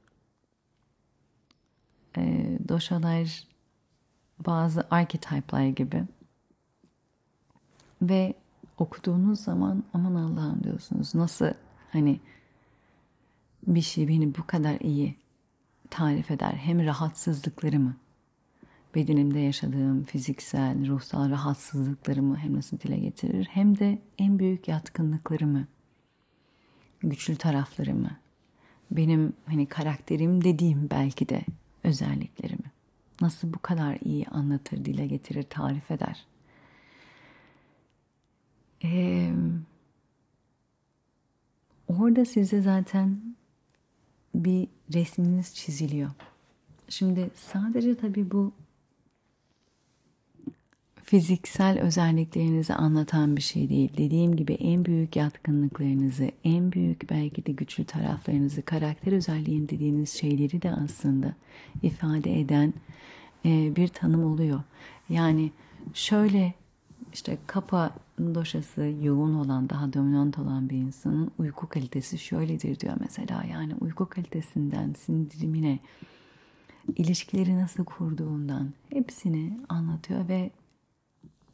E, doşalar bazı archetype'lar gibi. Ve okuduğunuz zaman aman Allah'ım diyorsunuz. Nasıl hani bir şey beni bu kadar iyi tarif eder. Hem rahatsızlıklarımı, bedenimde yaşadığım fiziksel, ruhsal rahatsızlıklarımı hem nasıl dile getirir hem de en büyük yatkınlıklarımı, güçlü taraflarımı, benim hani karakterim dediğim belki de özelliklerimi nasıl bu kadar iyi anlatır, dile getirir, tarif eder. Ee, orada size zaten bir resminiz çiziliyor. Şimdi sadece tabii bu fiziksel özelliklerinizi anlatan bir şey değil. Dediğim gibi en büyük yatkınlıklarınızı, en büyük belki de güçlü taraflarınızı, karakter özelliğin dediğiniz şeyleri de aslında ifade eden e, bir tanım oluyor. Yani şöyle işte kapa doşası yoğun olan, daha dominant olan bir insanın uyku kalitesi şöyledir diyor mesela. Yani uyku kalitesinden sindirimine, ilişkileri nasıl kurduğundan hepsini anlatıyor ve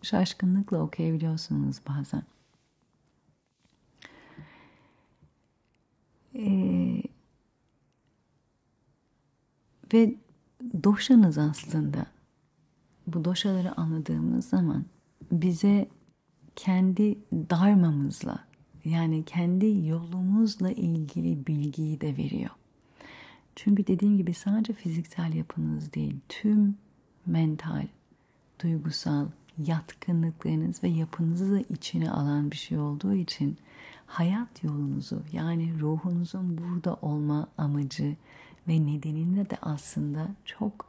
şaşkınlıkla okuyabiliyorsunuz bazen. Ee, ve doşanız aslında bu doşaları anladığımız zaman bize kendi darmamızla yani kendi yolumuzla ilgili bilgiyi de veriyor. Çünkü dediğim gibi sadece fiziksel yapınız değil, tüm mental, duygusal, yatkınlıklarınız ve yapınızı da içine alan bir şey olduğu için hayat yolunuzu yani ruhunuzun burada olma amacı ve nedeninde de aslında çok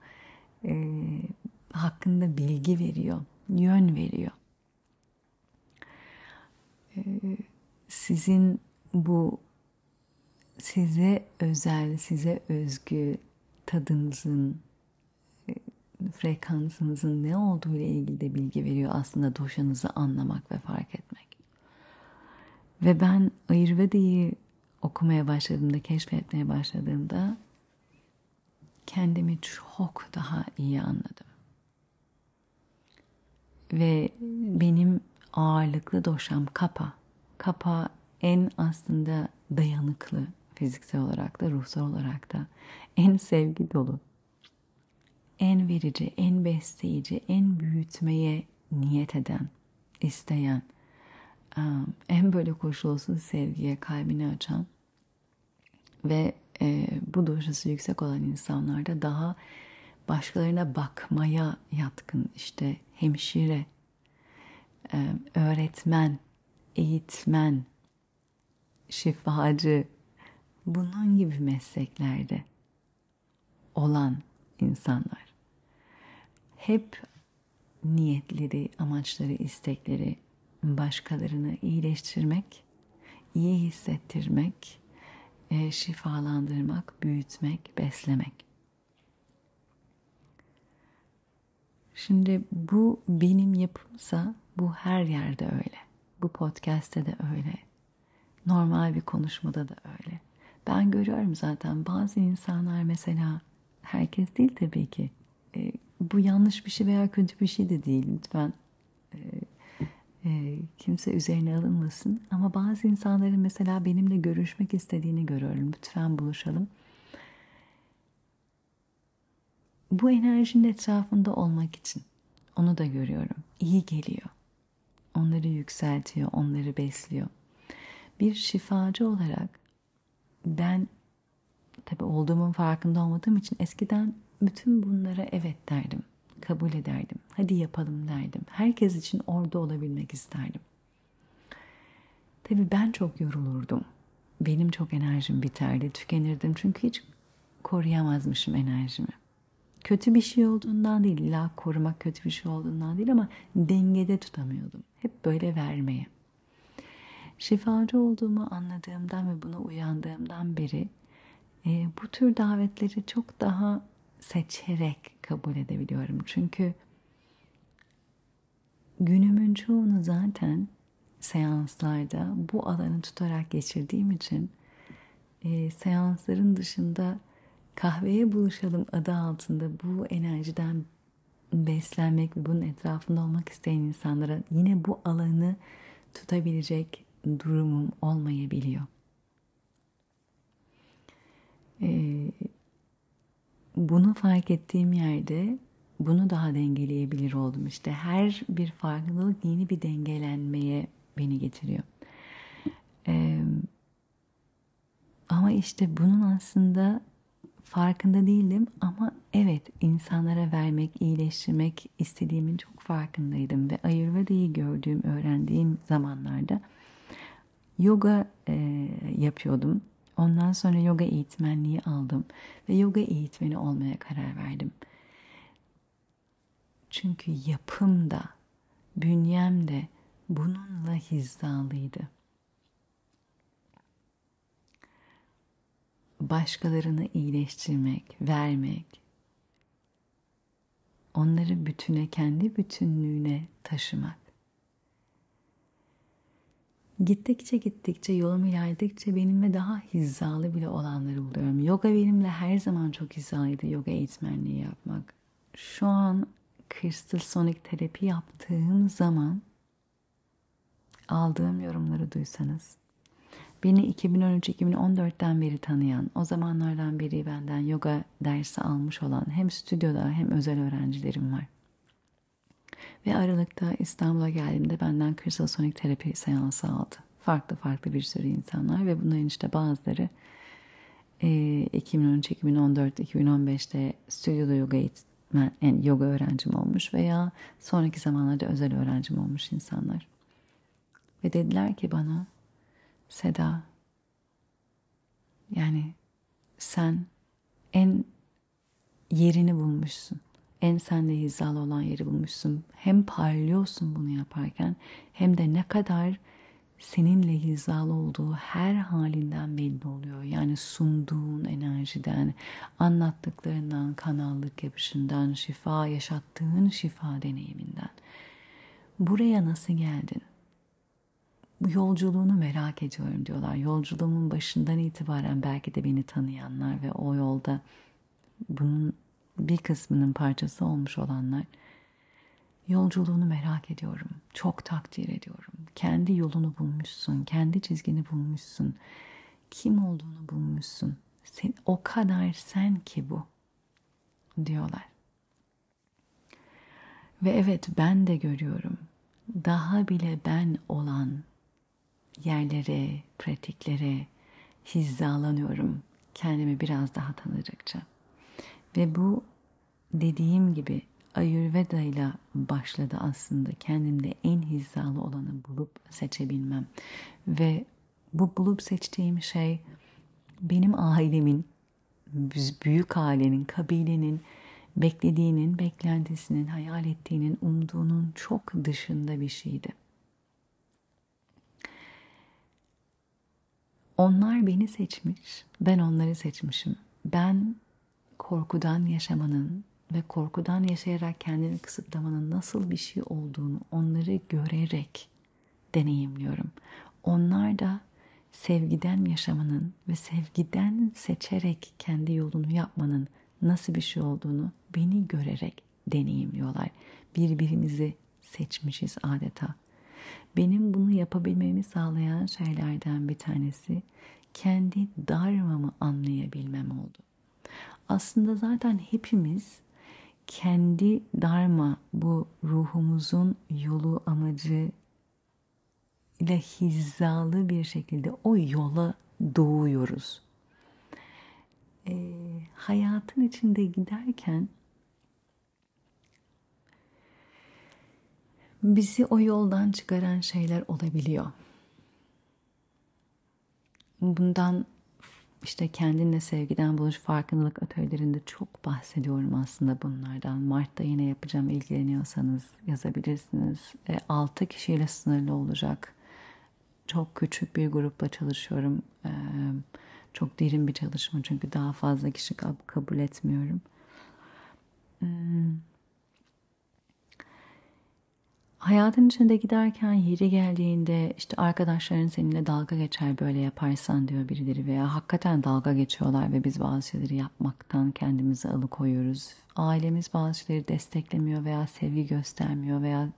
e, hakkında bilgi veriyor, yön veriyor. E, sizin bu size özel, size özgü tadınızın frekansınızın ne olduğu ile ilgili de bilgi veriyor aslında doşanızı anlamak ve fark etmek. Ve ben Ayurveda'yı okumaya başladığımda, keşfetmeye başladığımda kendimi çok daha iyi anladım. Ve benim ağırlıklı doşam kapa. Kapa en aslında dayanıklı fiziksel olarak da ruhsal olarak da en sevgi dolu en verici, en besleyici, en büyütmeye niyet eden, isteyen, en böyle koşulsuz sevgiye kalbini açan ve e, bu doşası yüksek olan insanlarda daha başkalarına bakmaya yatkın işte hemşire, e, öğretmen, eğitmen, şifacı bunun gibi mesleklerde olan insanlar. Hep niyetleri, amaçları, istekleri başkalarını iyileştirmek, iyi hissettirmek, e, şifalandırmak, büyütmek, beslemek. Şimdi bu benim yapımsa bu her yerde öyle. Bu podcast'te de öyle. Normal bir konuşmada da öyle. Ben görüyorum zaten bazı insanlar mesela herkes değil tabii ki. E, bu yanlış bir şey veya kötü bir şey de değil. Lütfen e, e, kimse üzerine alınmasın. Ama bazı insanların mesela benimle görüşmek istediğini görüyorum. Lütfen buluşalım. Bu enerjinin etrafında olmak için onu da görüyorum. İyi geliyor. Onları yükseltiyor, onları besliyor. Bir şifacı olarak ben tabii olduğumun farkında olmadığım için eskiden bütün bunlara evet derdim. Kabul ederdim. Hadi yapalım derdim. Herkes için orada olabilmek isterdim. Tabii ben çok yorulurdum. Benim çok enerjim biterdi, tükenirdim. Çünkü hiç koruyamazmışım enerjimi. Kötü bir şey olduğundan değil, illa korumak kötü bir şey olduğundan değil ama dengede tutamıyordum. Hep böyle vermeye. Şifacı olduğumu anladığımdan ve buna uyandığımdan beri e, bu tür davetleri çok daha seçerek kabul edebiliyorum. Çünkü günümün çoğunu zaten seanslarda bu alanı tutarak geçirdiğim için e, seansların dışında kahveye buluşalım adı altında bu enerjiden beslenmek ve bunun etrafında olmak isteyen insanlara yine bu alanı tutabilecek durumum olmayabiliyor. Ee, bunu fark ettiğim yerde bunu daha dengeleyebilir oldum. İşte her bir farkındalık yeni bir dengelenmeye beni getiriyor. Ee, ama işte bunun aslında farkında değildim ama evet insanlara vermek, iyileştirmek istediğimin çok farkındaydım ve Ayurveda'yı gördüğüm, öğrendiğim zamanlarda yoga e, yapıyordum. Ondan sonra yoga eğitmenliği aldım ve yoga eğitmeni olmaya karar verdim. Çünkü yapım da, bünyem de bununla hizalıydı. Başkalarını iyileştirmek, vermek, onları bütüne, kendi bütünlüğüne taşımak. Gittikçe gittikçe yolum ilerledikçe benimle daha hizalı bile olanları buluyorum. Yoga benimle her zaman çok hizalıydı yoga eğitmenliği yapmak. Şu an Crystal Sonic terapi yaptığım zaman aldığım yorumları duysanız beni 2013-2014'ten beri tanıyan, o zamanlardan beri benden yoga dersi almış olan hem stüdyoda hem özel öğrencilerim var. Ve Aralık'ta İstanbul'a geldiğimde benden kırsalsonik terapi seansı aldı. Farklı farklı bir sürü insanlar ve bunların işte bazıları 2013, 2014, 2015'te stüdyoda yoga eğitmen, yani yoga öğrencim olmuş veya sonraki zamanlarda özel öğrencim olmuş insanlar. Ve dediler ki bana Seda yani sen en yerini bulmuşsun en sende hizalı olan yeri bulmuşsun. Hem parlıyorsun bunu yaparken hem de ne kadar seninle hizalı olduğu her halinden belli oluyor. Yani sunduğun enerjiden, anlattıklarından, kanallık yapışından, şifa yaşattığın şifa deneyiminden. Buraya nasıl geldin? Bu yolculuğunu merak ediyorum diyorlar. Yolculuğumun başından itibaren belki de beni tanıyanlar ve o yolda bunun bir kısmının parçası olmuş olanlar yolculuğunu merak ediyorum. Çok takdir ediyorum. Kendi yolunu bulmuşsun, kendi çizgini bulmuşsun. Kim olduğunu bulmuşsun. Sen, o kadar sen ki bu diyorlar. Ve evet ben de görüyorum. Daha bile ben olan yerlere, pratiklere hizalanıyorum. Kendimi biraz daha tanıdıkça. Ve bu dediğim gibi Ayurveda ile başladı aslında kendimde en hizalı olanı bulup seçebilmem. Ve bu bulup seçtiğim şey benim ailemin, büyük ailenin, kabilenin beklediğinin, beklentisinin, hayal ettiğinin, umduğunun çok dışında bir şeydi. Onlar beni seçmiş, ben onları seçmişim. Ben korkudan yaşamanın ve korkudan yaşayarak kendini kısıtlamanın nasıl bir şey olduğunu onları görerek deneyimliyorum. Onlar da sevgiden yaşamanın ve sevgiden seçerek kendi yolunu yapmanın nasıl bir şey olduğunu beni görerek deneyimliyorlar. Birbirimizi seçmişiz adeta. Benim bunu yapabilmemi sağlayan şeylerden bir tanesi kendi darmamı anlayabilmem oldu. Aslında zaten hepimiz kendi darma bu ruhumuzun yolu amacı ile hizalı bir şekilde o yola doğuyoruz. E, hayatın içinde giderken bizi o yoldan çıkaran şeyler olabiliyor. Bundan işte kendinle sevgiden buluş farkındalık atölyelerinde çok bahsediyorum aslında bunlardan. Mart'ta yine yapacağım ilgileniyorsanız yazabilirsiniz. E, 6 kişiyle sınırlı olacak. Çok küçük bir grupla çalışıyorum. E, çok derin bir çalışma çünkü daha fazla kişi kabul etmiyorum. Hmm hayatın içinde giderken yeri geldiğinde işte arkadaşların seninle dalga geçer böyle yaparsan diyor birileri veya hakikaten dalga geçiyorlar ve biz bazı şeyleri yapmaktan kendimizi alıkoyuyoruz. Ailemiz bazı şeyleri desteklemiyor veya sevgi göstermiyor veya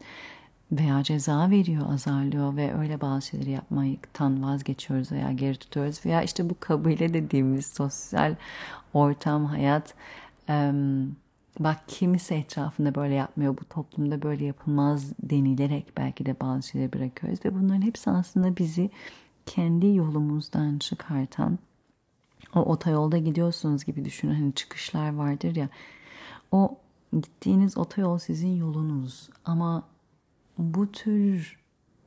veya ceza veriyor, azarlıyor ve öyle bazı şeyleri yapmaktan vazgeçiyoruz veya geri tutuyoruz veya işte bu kabile dediğimiz sosyal ortam, hayat bak kimse etrafında böyle yapmıyor, bu toplumda böyle yapılmaz denilerek belki de bazı şeyleri bırakıyoruz ve bunların hepsi aslında bizi kendi yolumuzdan çıkartan o otoyolda gidiyorsunuz gibi düşünün. Hani çıkışlar vardır ya o gittiğiniz otoyol sizin yolunuz. Ama bu tür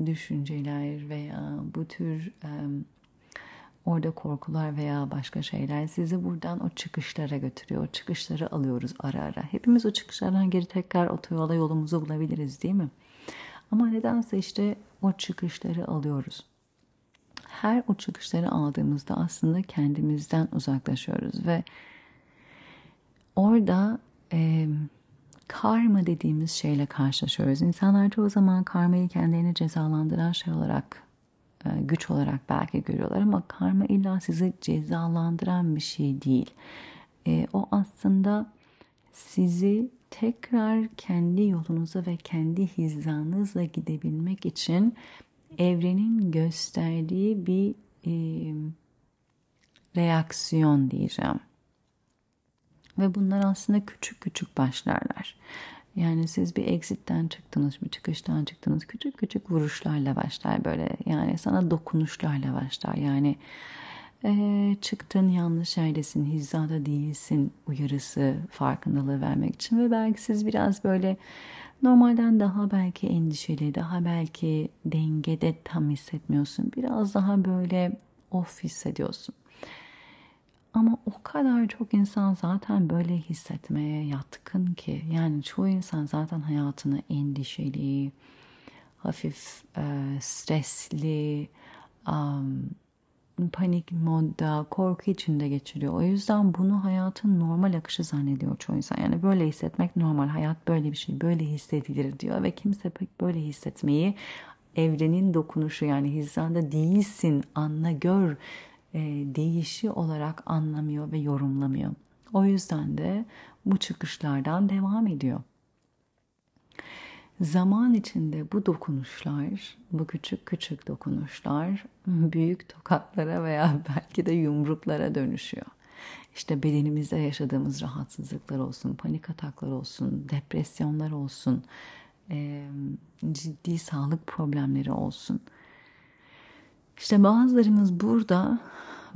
düşünceler veya bu tür Orada korkular veya başka şeyler sizi buradan o çıkışlara götürüyor. O çıkışları alıyoruz ara ara. Hepimiz o çıkışlardan geri tekrar otoyola yolumuzu bulabiliriz değil mi? Ama nedense işte o çıkışları alıyoruz. Her o çıkışları aldığımızda aslında kendimizden uzaklaşıyoruz ve orada e, karma dediğimiz şeyle karşılaşıyoruz. İnsanlar çoğu zaman karmayı kendilerini cezalandıran şey olarak güç olarak belki görüyorlar ama karma illa sizi cezalandıran bir şey değil. E, o aslında sizi tekrar kendi yolunuza ve kendi hizanızla gidebilmek için evrenin gösterdiği bir e, reaksiyon diyeceğim. Ve bunlar aslında küçük küçük başlarlar. Yani siz bir exit'ten çıktınız, bir çıkıştan çıktınız. Küçük küçük vuruşlarla başlar böyle. Yani sana dokunuşlarla başlar. Yani e, çıktın yanlış yerdesin, hizada değilsin uyarısı, farkındalığı vermek için. Ve belki siz biraz böyle normalden daha belki endişeli, daha belki dengede tam hissetmiyorsun. Biraz daha böyle off hissediyorsun. Ama o kadar çok insan zaten böyle hissetmeye yatkın ki. Yani çoğu insan zaten hayatını endişeli, hafif e, stresli, um, panik modda, korku içinde geçiriyor. O yüzden bunu hayatın normal akışı zannediyor çoğu insan. Yani böyle hissetmek normal, hayat böyle bir şey, böyle hissedilir diyor. Ve kimse pek böyle hissetmeyi evrenin dokunuşu yani hizanda değilsin, anla, gör e, değişi olarak anlamıyor ve yorumlamıyor. O yüzden de bu çıkışlardan devam ediyor. Zaman içinde bu dokunuşlar, bu küçük küçük dokunuşlar büyük tokatlara veya belki de yumruklara dönüşüyor. İşte bedenimizde yaşadığımız rahatsızlıklar olsun, panik ataklar olsun, depresyonlar olsun, ciddi sağlık problemleri olsun. İşte bazılarımız burada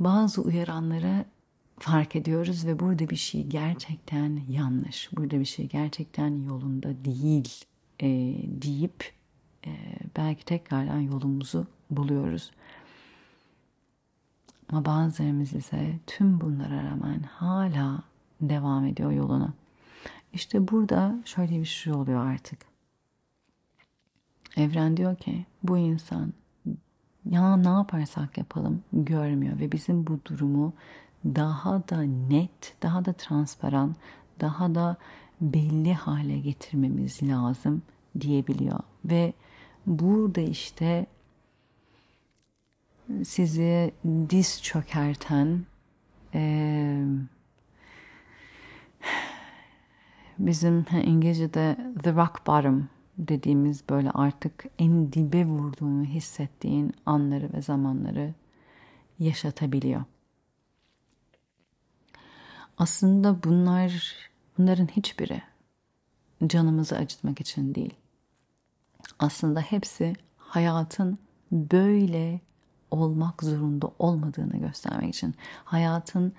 bazı uyaranları fark ediyoruz ve burada bir şey gerçekten yanlış, burada bir şey gerçekten yolunda değil e, deyip e, belki tekrardan yolumuzu buluyoruz. Ama bazılarımız ise tüm bunlara rağmen hala devam ediyor yoluna. İşte burada şöyle bir şey oluyor artık. Evren diyor ki bu insan ya ne yaparsak yapalım görmüyor ve bizim bu durumu daha da net, daha da transparan, daha da belli hale getirmemiz lazım diyebiliyor. Ve burada işte sizi diz çökerten e, bizim İngilizce'de the rock bottom dediğimiz böyle artık en dibe vurduğunu hissettiğin anları ve zamanları yaşatabiliyor. Aslında bunlar bunların hiçbiri canımızı acıtmak için değil. Aslında hepsi hayatın böyle olmak zorunda olmadığını göstermek için. Hayatın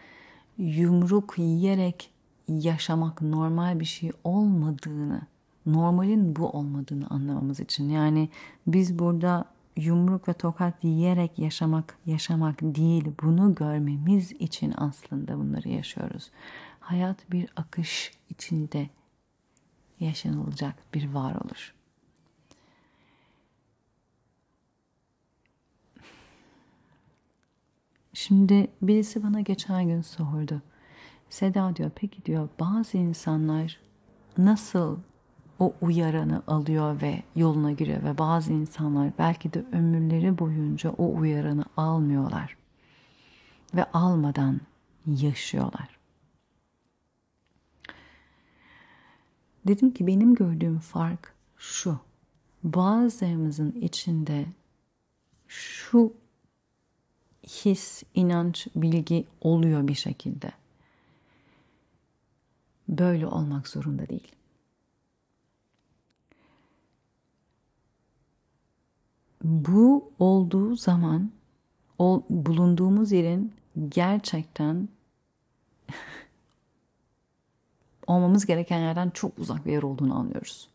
yumruk yiyerek yaşamak normal bir şey olmadığını, normalin bu olmadığını anlamamız için. Yani biz burada yumruk ve tokat yiyerek yaşamak yaşamak değil bunu görmemiz için aslında bunları yaşıyoruz. Hayat bir akış içinde yaşanılacak bir varoluş. Şimdi birisi bana geçen gün sordu. Seda diyor peki diyor bazı insanlar nasıl o uyaranı alıyor ve yoluna giriyor ve bazı insanlar belki de ömürleri boyunca o uyaranı almıyorlar ve almadan yaşıyorlar. Dedim ki benim gördüğüm fark şu. Bazılarımızın içinde şu his, inanç, bilgi oluyor bir şekilde. Böyle olmak zorunda değil. Bu olduğu zaman o bulunduğumuz yerin gerçekten olmamız gereken yerden çok uzak bir yer olduğunu anlıyoruz.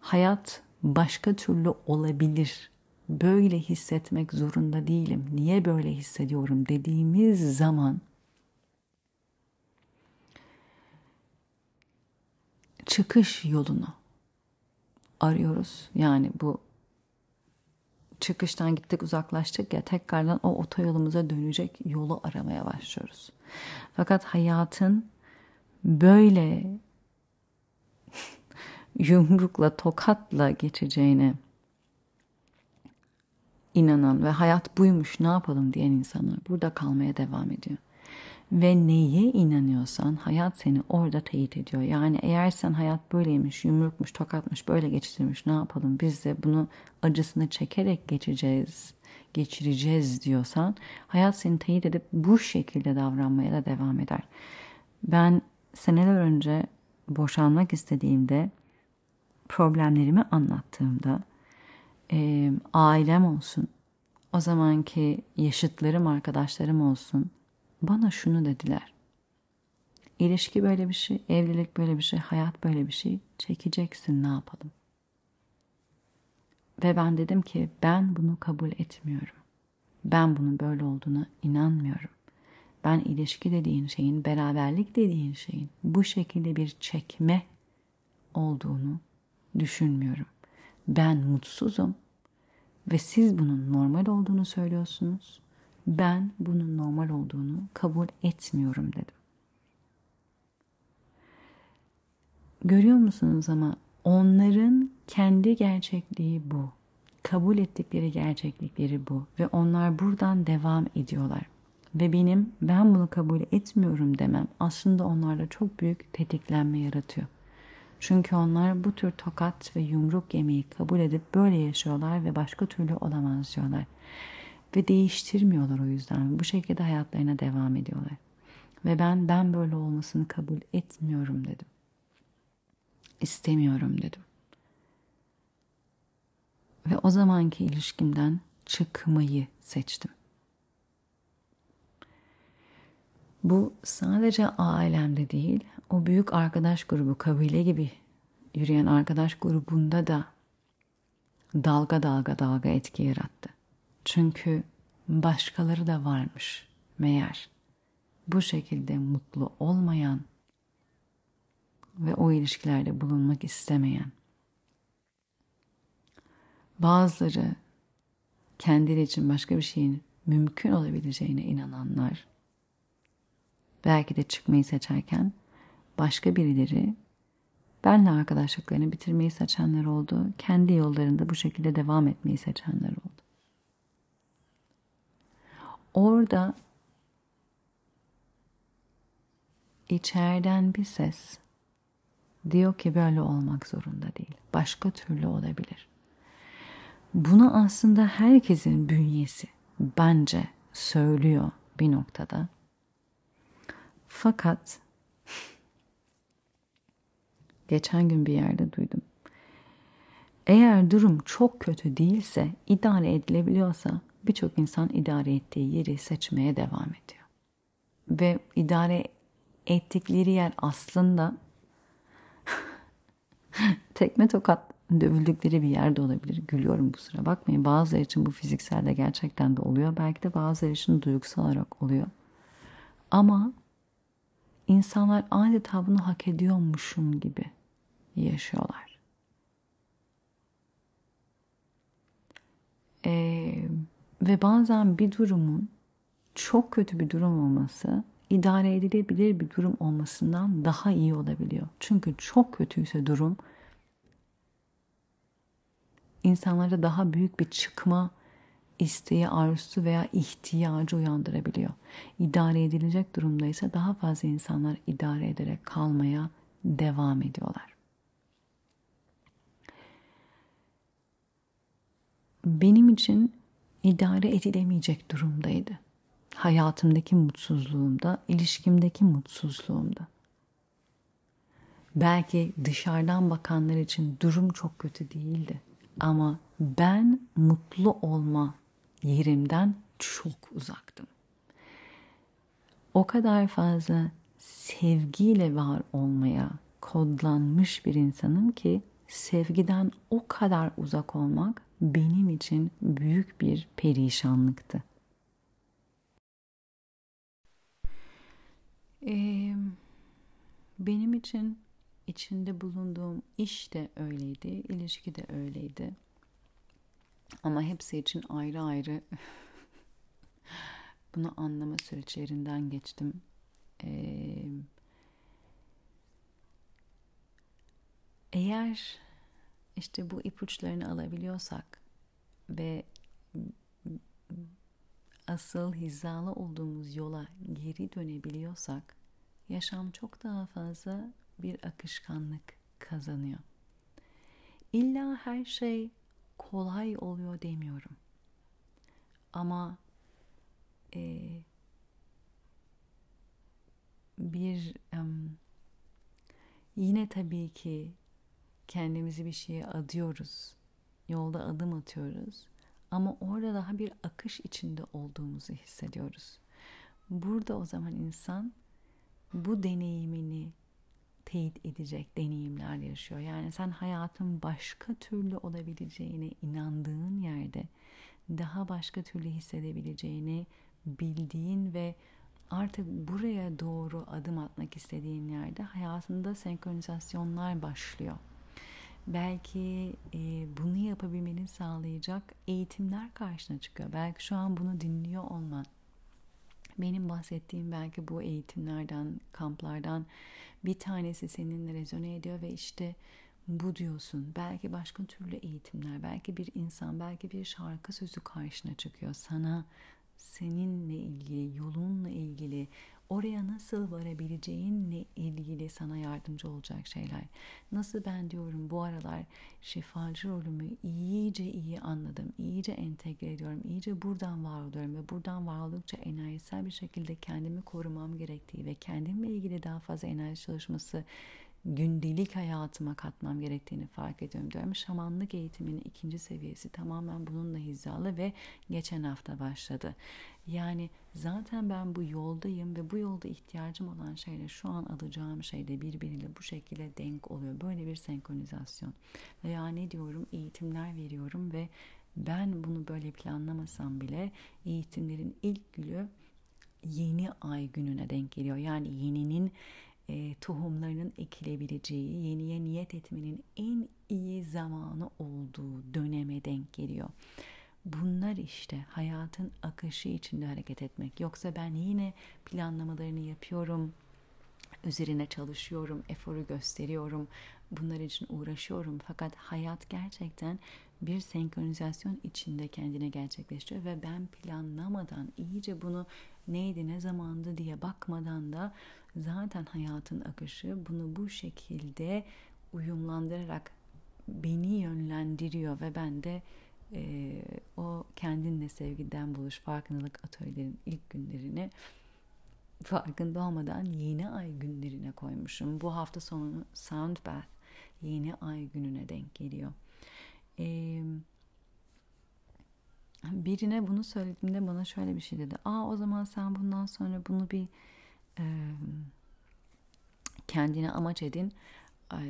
Hayat başka türlü olabilir. Böyle hissetmek zorunda değilim. Niye böyle hissediyorum dediğimiz zaman çıkış yolunu arıyoruz. Yani bu çıkıştan gittik uzaklaştık ya tekrardan o otoyolumuza dönecek yolu aramaya başlıyoruz. Fakat hayatın böyle yumrukla tokatla geçeceğine inanan ve hayat buymuş ne yapalım diyen insanlar burada kalmaya devam ediyor. Ve neye inanıyorsan hayat seni orada teyit ediyor. Yani eğer sen hayat böyleymiş, yumrukmuş, tokatmış, böyle geçirmiş ne yapalım biz de bunu acısını çekerek geçeceğiz, geçireceğiz diyorsan hayat seni teyit edip bu şekilde davranmaya da devam eder. Ben seneler önce boşanmak istediğimde problemlerimi anlattığımda e, ailem olsun, o zamanki yaşıtlarım, arkadaşlarım olsun bana şunu dediler. İlişki böyle bir şey, evlilik böyle bir şey, hayat böyle bir şey. Çekeceksin ne yapalım? Ve ben dedim ki ben bunu kabul etmiyorum. Ben bunun böyle olduğuna inanmıyorum. Ben ilişki dediğin şeyin, beraberlik dediğin şeyin bu şekilde bir çekme olduğunu düşünmüyorum. Ben mutsuzum ve siz bunun normal olduğunu söylüyorsunuz. Ben bunun normal olduğunu kabul etmiyorum dedim. Görüyor musunuz ama onların kendi gerçekliği bu. Kabul ettikleri gerçeklikleri bu ve onlar buradan devam ediyorlar. Ve benim ben bunu kabul etmiyorum demem aslında onlarda çok büyük tetiklenme yaratıyor. Çünkü onlar bu tür tokat ve yumruk yemeği kabul edip böyle yaşıyorlar ve başka türlü olamaz diyorlar. Ve değiştirmiyorlar o yüzden. Bu şekilde hayatlarına devam ediyorlar. Ve ben ben böyle olmasını kabul etmiyorum dedim. İstemiyorum dedim. Ve o zamanki ilişkimden çıkmayı seçtim. Bu sadece ailemde değil, o büyük arkadaş grubu, kabile gibi yürüyen arkadaş grubunda da dalga dalga dalga etki yarattı. Çünkü başkaları da varmış meğer. Bu şekilde mutlu olmayan ve o ilişkilerde bulunmak istemeyen. Bazıları kendileri için başka bir şeyin mümkün olabileceğine inananlar belki de çıkmayı seçerken başka birileri benle arkadaşlıklarını bitirmeyi seçenler oldu. Kendi yollarında bu şekilde devam etmeyi seçenler oldu. Orada içeriden bir ses diyor ki böyle olmak zorunda değil. Başka türlü olabilir. Bunu aslında herkesin bünyesi bence söylüyor bir noktada. Fakat geçen gün bir yerde duydum. Eğer durum çok kötü değilse, idare edilebiliyorsa birçok insan idare ettiği yeri seçmeye devam ediyor. Ve idare ettikleri yer aslında tekme tokat dövüldükleri bir yerde olabilir. Gülüyorum bu sıra bakmayın. Bazıları için bu fiziksel de gerçekten de oluyor. Belki de bazıları için duygusal olarak oluyor. Ama insanlar adeta bunu hak ediyormuşum gibi yaşıyorlar. Ee, ve bazen bir durumun çok kötü bir durum olması idare edilebilir bir durum olmasından daha iyi olabiliyor. Çünkü çok kötüyse durum insanlara daha büyük bir çıkma isteği, arzusu veya ihtiyacı uyandırabiliyor. İdare edilecek durumda ise daha fazla insanlar idare ederek kalmaya devam ediyorlar. Benim için idare edilemeyecek durumdaydı. Hayatımdaki mutsuzluğumda, ilişkimdeki mutsuzluğumda. Belki dışarıdan bakanlar için durum çok kötü değildi. Ama ben mutlu olma yerimden çok uzaktım. O kadar fazla sevgiyle var olmaya kodlanmış bir insanım ki sevgiden o kadar uzak olmak benim için büyük bir perişanlıktı. Ee, benim için içinde bulunduğum iş de öyleydi, ilişki de öyleydi. Ama hepsi için ayrı ayrı bunu anlama süreçlerinden geçtim. Ee, eğer işte bu ipuçlarını alabiliyorsak ve asıl hizalı olduğumuz yola geri dönebiliyorsak yaşam çok daha fazla bir akışkanlık kazanıyor. İlla her şey kolay oluyor demiyorum. Ama e, bir um, yine tabii ki kendimizi bir şeye adıyoruz. Yolda adım atıyoruz. Ama orada daha bir akış içinde olduğumuzu hissediyoruz. Burada o zaman insan bu deneyimini teyit edecek deneyimler yaşıyor. Yani sen hayatın başka türlü olabileceğine inandığın yerde daha başka türlü hissedebileceğini bildiğin ve artık buraya doğru adım atmak istediğin yerde hayatında senkronizasyonlar başlıyor. Belki e, bunu yapabilmeni sağlayacak eğitimler karşına çıkıyor. Belki şu an bunu dinliyor olman benim bahsettiğim belki bu eğitimlerden, kamplardan bir tanesi seninle rezone ediyor ve işte bu diyorsun. Belki başka türlü eğitimler, belki bir insan, belki bir şarkı sözü karşına çıkıyor. Sana seninle ilgili, yolunla ilgili, oraya nasıl varabileceğinle ilgili sana yardımcı olacak şeyler. Nasıl ben diyorum bu aralar şifacı rolümü iyice iyi anladım, iyice entegre ediyorum, iyice buradan var oluyorum ve buradan var oldukça enerjisel bir şekilde kendimi korumam gerektiği ve kendimle ilgili daha fazla enerji çalışması gündelik hayatıma katmam gerektiğini fark ediyorum diyorum. Şamanlık eğitiminin ikinci seviyesi tamamen bununla hizalı ve geçen hafta başladı. Yani zaten ben bu yoldayım ve bu yolda ihtiyacım olan şeyle şu an alacağım şey de birbiriyle bu şekilde denk oluyor. Böyle bir senkronizasyon. Veya ne diyorum eğitimler veriyorum ve ben bunu böyle planlamasam bile eğitimlerin ilk günü yeni ay gününe denk geliyor. Yani yeninin e, tohumlarının ekilebileceği, yeniye niyet etmenin en iyi zamanı olduğu döneme denk geliyor. Bunlar işte hayatın akışı içinde hareket etmek. Yoksa ben yine planlamalarını yapıyorum, üzerine çalışıyorum, eforu gösteriyorum, bunlar için uğraşıyorum. Fakat hayat gerçekten bir senkronizasyon içinde kendine gerçekleşiyor ve ben planlamadan iyice bunu neydi ne zamandı diye bakmadan da zaten hayatın akışı bunu bu şekilde uyumlandırarak beni yönlendiriyor ve ben de e, o kendinle sevgiden buluş farkındalık atölyelerinin ilk günlerini farkında olmadan yeni ay günlerine koymuşum. Bu hafta sonu Sound Bath yeni ay gününe denk geliyor. Ee, birine bunu söylediğimde bana şöyle bir şey dedi. Aa o zaman sen bundan sonra bunu bir e, kendine amaç edin.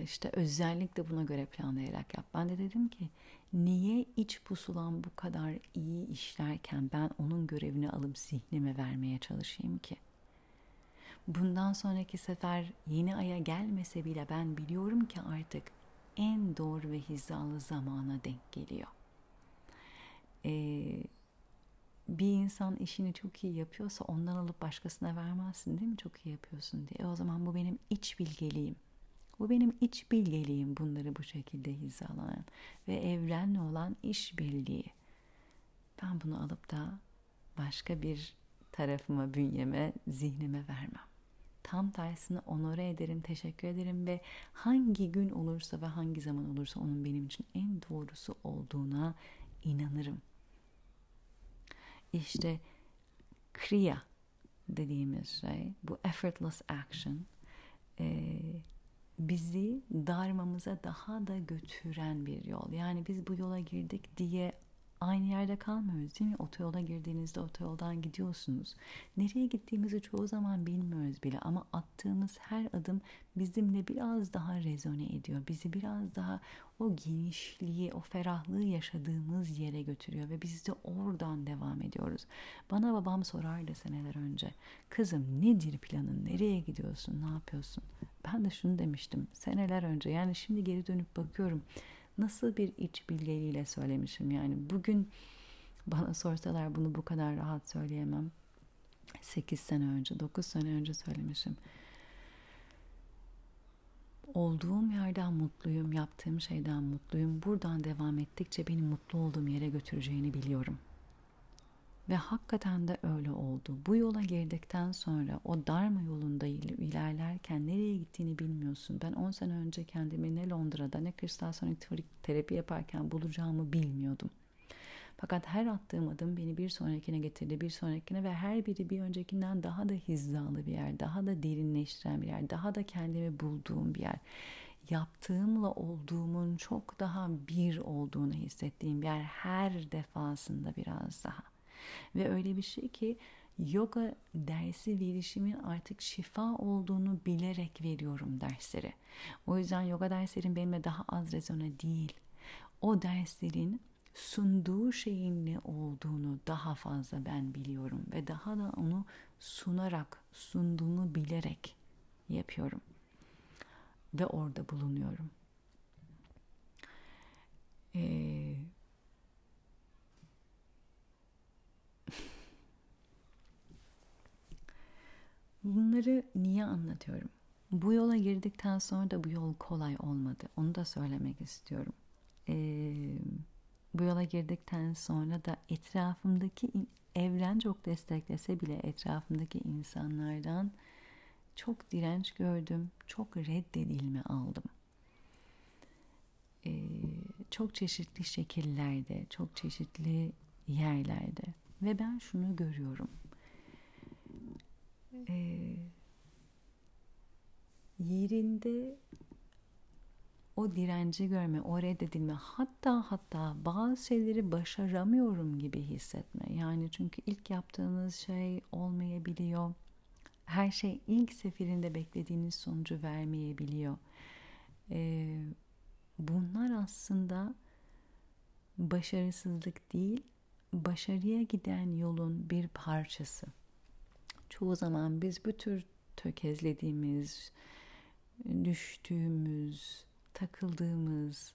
İşte özellikle buna göre planlayarak yap. Ben de dedim ki niye iç pusulam bu kadar iyi işlerken ben onun görevini alıp zihnime vermeye çalışayım ki? Bundan sonraki sefer yeni aya gelmese bile ben biliyorum ki artık en doğru ve hizalı zamana denk geliyor. Ee, bir insan işini çok iyi yapıyorsa ondan alıp başkasına vermezsin değil mi? Çok iyi yapıyorsun diye. E o zaman bu benim iç bilgeliğim. Bu benim iç bilgeliğim bunları bu şekilde hizalanan ve evrenle olan iş birliği. Ben bunu alıp da başka bir tarafıma, bünyeme, zihnime vermem. Tam tersine onore ederim, teşekkür ederim ve hangi gün olursa ve hangi zaman olursa onun benim için en doğrusu olduğuna inanırım. İşte kriya dediğimiz şey, bu effortless action, e, bizi darmamıza daha da götüren bir yol. Yani biz bu yola girdik diye aynı yerde kalmıyoruz değil mi? Otoyola girdiğinizde otoyoldan gidiyorsunuz. Nereye gittiğimizi çoğu zaman bilmiyoruz bile ama attığımız her adım bizimle biraz daha rezone ediyor. Bizi biraz daha o genişliği, o ferahlığı yaşadığımız yere götürüyor ve biz de oradan devam ediyoruz. Bana babam sorardı seneler önce. Kızım nedir planın? Nereye gidiyorsun? Ne yapıyorsun? Ben de şunu demiştim seneler önce. Yani şimdi geri dönüp bakıyorum nasıl bir iç bilgeliğiyle söylemişim? Yani bugün bana sorsalar bunu bu kadar rahat söyleyemem. 8 sene önce 9 sene önce söylemişim. Olduğum yerden mutluyum yaptığım şeyden mutluyum. Buradan devam ettikçe beni mutlu olduğum yere götüreceğini biliyorum ve hakikaten de öyle oldu. Bu yola girdikten sonra o darma yolunda ilerlerken nereye gittiğini bilmiyorsun. Ben 10 sene önce kendimi ne Londra'da ne kristal sonik terapi yaparken bulacağımı bilmiyordum. Fakat her attığım adım beni bir sonrakine getirdi, bir sonrakine ve her biri bir öncekinden daha da hizalı bir yer, daha da derinleştiren bir yer, daha da kendimi bulduğum bir yer. Yaptığımla olduğumun çok daha bir olduğunu hissettiğim bir yer her defasında biraz daha. Ve öyle bir şey ki yoga dersi verişimin artık şifa olduğunu bilerek veriyorum dersleri. O yüzden yoga derslerin benimle daha az rezone değil. O derslerin sunduğu şeyin ne olduğunu daha fazla ben biliyorum ve daha da onu sunarak, sunduğunu bilerek yapıyorum. Ve orada bulunuyorum. Ee, Bunları niye anlatıyorum? Bu yola girdikten sonra da bu yol kolay olmadı. Onu da söylemek istiyorum. Ee, bu yola girdikten sonra da etrafımdaki evren çok desteklese bile etrafımdaki insanlardan çok direnç gördüm, çok reddedilme aldım. Ee, çok çeşitli şekillerde, çok çeşitli yerlerde ve ben şunu görüyorum e, yerinde o direnci görme, o reddedilme, hatta hatta bazı şeyleri başaramıyorum gibi hissetme. Yani çünkü ilk yaptığınız şey olmayabiliyor. Her şey ilk seferinde beklediğiniz sonucu vermeyebiliyor. Ee, bunlar aslında başarısızlık değil, başarıya giden yolun bir parçası çoğu zaman biz bu tür tökezlediğimiz, düştüğümüz, takıldığımız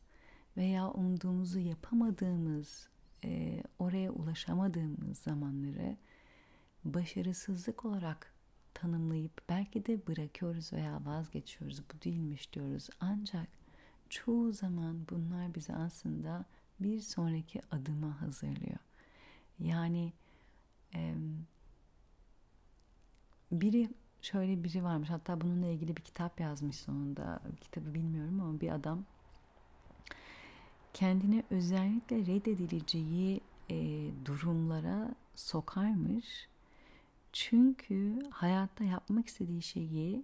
veya umduğumuzu yapamadığımız, e, oraya ulaşamadığımız zamanları başarısızlık olarak tanımlayıp belki de bırakıyoruz veya vazgeçiyoruz. Bu değilmiş diyoruz. Ancak çoğu zaman bunlar bizi aslında bir sonraki adıma hazırlıyor. Yani e, biri şöyle biri varmış. Hatta bununla ilgili bir kitap yazmış sonunda. Kitabı bilmiyorum ama bir adam. Kendini özellikle reddedileceği e, durumlara sokarmış. Çünkü hayatta yapmak istediği şeyi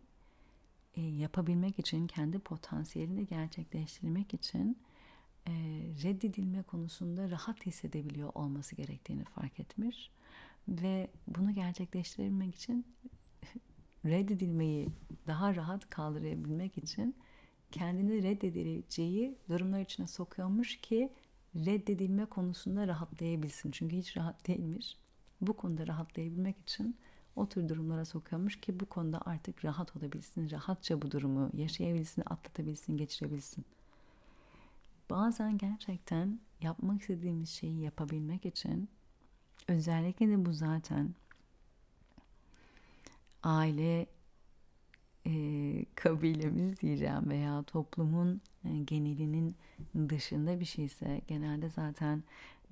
e, yapabilmek için kendi potansiyelini gerçekleştirmek için e, reddedilme konusunda rahat hissedebiliyor olması gerektiğini fark etmiş ve bunu gerçekleştirebilmek için reddedilmeyi daha rahat kaldırabilmek için kendini reddedileceği durumlar içine sokuyormuş ki reddedilme konusunda rahatlayabilsin. Çünkü hiç rahat değilmiş. Bu konuda rahatlayabilmek için o tür durumlara sokuyormuş ki bu konuda artık rahat olabilsin, rahatça bu durumu yaşayabilsin, atlatabilsin, geçirebilsin. Bazen gerçekten yapmak istediğimiz şeyi yapabilmek için özellikle de bu zaten aile e, kabilemiz diyeceğim veya toplumun e, genelinin dışında bir şeyse genelde zaten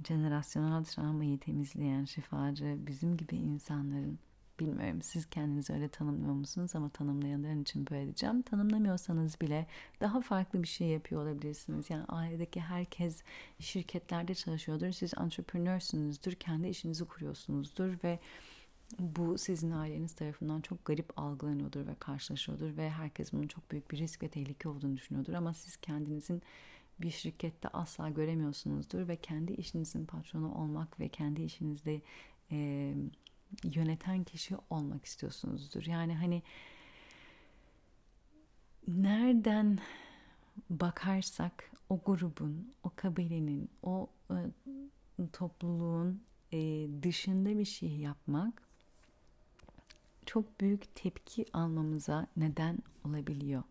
jenerasyonel travmayı temizleyen şifacı bizim gibi insanların bilmiyorum siz kendinizi öyle tanımlıyor musunuz ama tanımlayanların için böyle diyeceğim. Tanımlamıyorsanız bile daha farklı bir şey yapıyor olabilirsiniz. Yani ailedeki herkes şirketlerde çalışıyordur. Siz entreprenörsünüzdür. Kendi işinizi kuruyorsunuzdur ve bu sizin aileniz tarafından çok garip algılanıyordur ve karşılaşıyordur ve herkes bunun çok büyük bir risk ve tehlike olduğunu düşünüyordur ama siz kendinizin bir şirkette asla göremiyorsunuzdur ve kendi işinizin patronu olmak ve kendi işinizde e, yöneten kişi olmak istiyorsunuzdur. Yani hani nereden bakarsak o grubun, o kabilenin, o e, topluluğun e, dışında bir şey yapmak çok büyük tepki almamıza neden olabiliyor.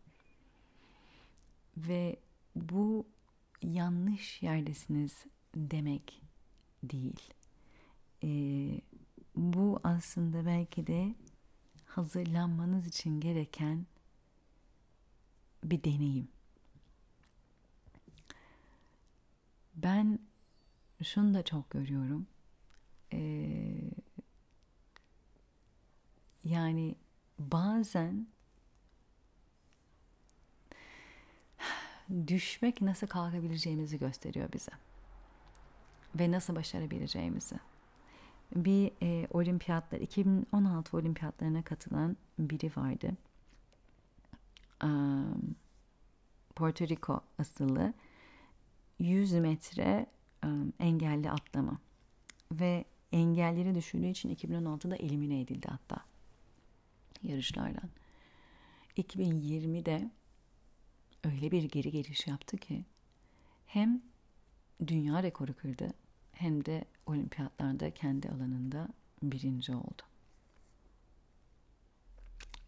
Ve bu yanlış yerdesiniz demek değil. Ee, bu aslında belki de hazırlanmanız için gereken bir deneyim. Ben şunu da çok görüyorum. Ee, yani bazen düşmek nasıl kalkabileceğimizi gösteriyor bize. Ve nasıl başarabileceğimizi. Bir e, olimpiyatlar, 2016 olimpiyatlarına katılan biri vardı. Um, Porto Rico asıllı 100 metre um, engelli atlama ve engelleri düşürdüğü için 2016'da elimine edildi hatta yarışlardan. 2020'de öyle bir geri geliş yaptı ki hem dünya rekoru kırdı hem de olimpiyatlarda kendi alanında birinci oldu.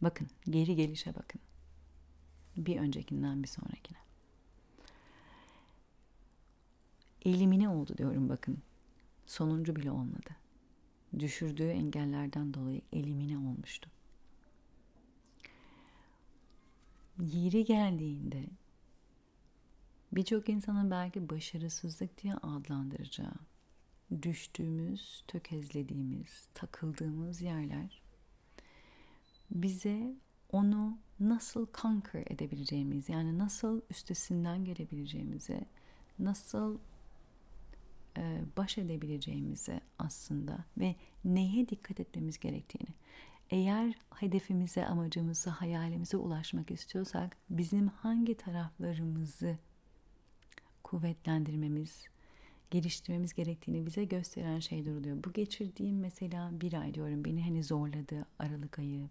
Bakın geri gelişe bakın. Bir öncekinden bir sonrakine. Elimine oldu diyorum bakın. Sonuncu bile olmadı. Düşürdüğü engellerden dolayı elimine olmuştu. Yeri geldiğinde birçok insanın belki başarısızlık diye adlandıracağı, düştüğümüz, tökezlediğimiz, takıldığımız yerler bize onu nasıl conquer edebileceğimiz yani nasıl üstesinden gelebileceğimizi, nasıl e, baş edebileceğimizi aslında ve neye dikkat etmemiz gerektiğini eğer hedefimize, amacımıza, hayalimize ulaşmak istiyorsak bizim hangi taraflarımızı kuvvetlendirmemiz, geliştirmemiz gerektiğini bize gösteren şeyler oluyor. Bu geçirdiğim mesela bir ay diyorum beni hani zorladı Aralık ayı.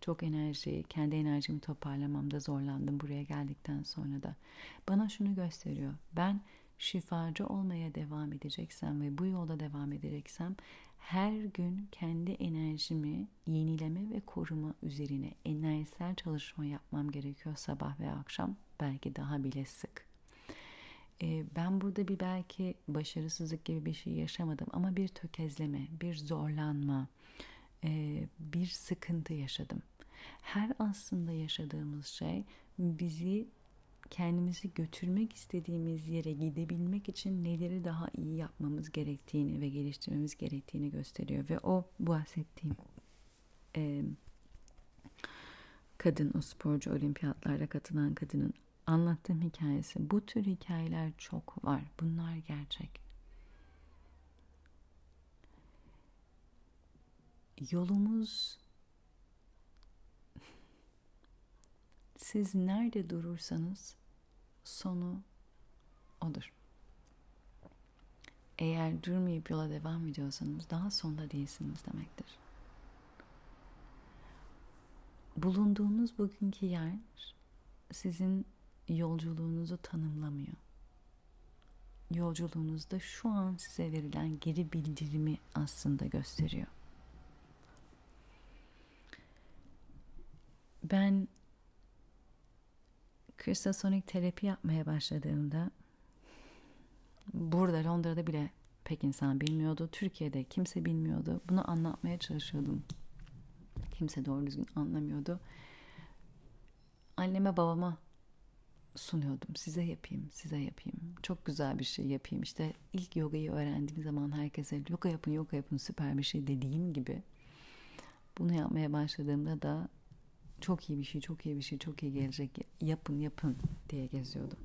Çok enerji, kendi enerjimi toparlamamda zorlandım buraya geldikten sonra da. Bana şunu gösteriyor. Ben şifacı olmaya devam edeceksem ve bu yolda devam edeceksem her gün kendi enerjimi yenileme ve koruma üzerine enerjisel çalışma yapmam gerekiyor sabah ve akşam belki daha bile sık. Ee, ben burada bir belki başarısızlık gibi bir şey yaşamadım ama bir tökezleme, bir zorlanma, e, bir sıkıntı yaşadım. Her aslında yaşadığımız şey bizi kendimizi götürmek istediğimiz yere gidebilmek için neleri daha iyi yapmamız gerektiğini ve geliştirmemiz gerektiğini gösteriyor. Ve o bahsettiğim e, kadın o sporcu olimpiyatlara katılan kadının anlattığım hikayesi bu tür hikayeler çok var. Bunlar gerçek. Yolumuz siz nerede durursanız sonu odur. Eğer durmayıp yola devam ediyorsanız daha sonda değilsiniz demektir. Bulunduğunuz bugünkü yer sizin yolculuğunuzu tanımlamıyor. Yolculuğunuzda şu an size verilen geri bildirimi aslında gösteriyor. Ben kristasonik terapi yapmaya başladığımda burada Londra'da bile pek insan bilmiyordu. Türkiye'de kimse bilmiyordu. Bunu anlatmaya çalışıyordum. Kimse doğru düzgün anlamıyordu. Anneme babama sunuyordum. Size yapayım, size yapayım. Çok güzel bir şey yapayım. İşte ilk yogayı öğrendiğim zaman herkese yoga yapın, yoga yapın süper bir şey dediğim gibi bunu yapmaya başladığımda da çok iyi bir şey, çok iyi bir şey, çok iyi gelecek. Yapın, yapın diye geziyordum.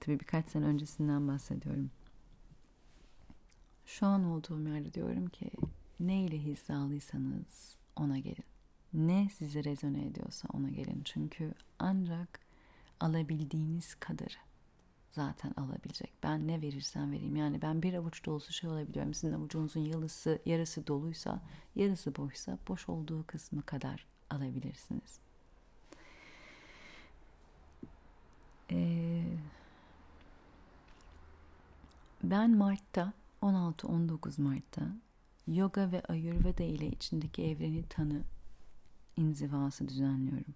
Tabii birkaç sene öncesinden bahsediyorum. Şu an olduğum yerde diyorum ki ne ile hizalıysanız ona gelin. Ne sizi rezone ediyorsa ona gelin. Çünkü ancak alabildiğiniz kadarı zaten alabilecek. Ben ne verirsem vereyim. Yani ben bir avuç dolusu şey olabiliyorum. Sizin avucunuzun yarısı, yarısı doluysa, yarısı boşsa boş olduğu kısmı kadar alabilirsiniz. Ee, ben Mart'ta 16-19 Mart'ta yoga ve ayurveda ile içindeki evreni tanı inzivası düzenliyorum.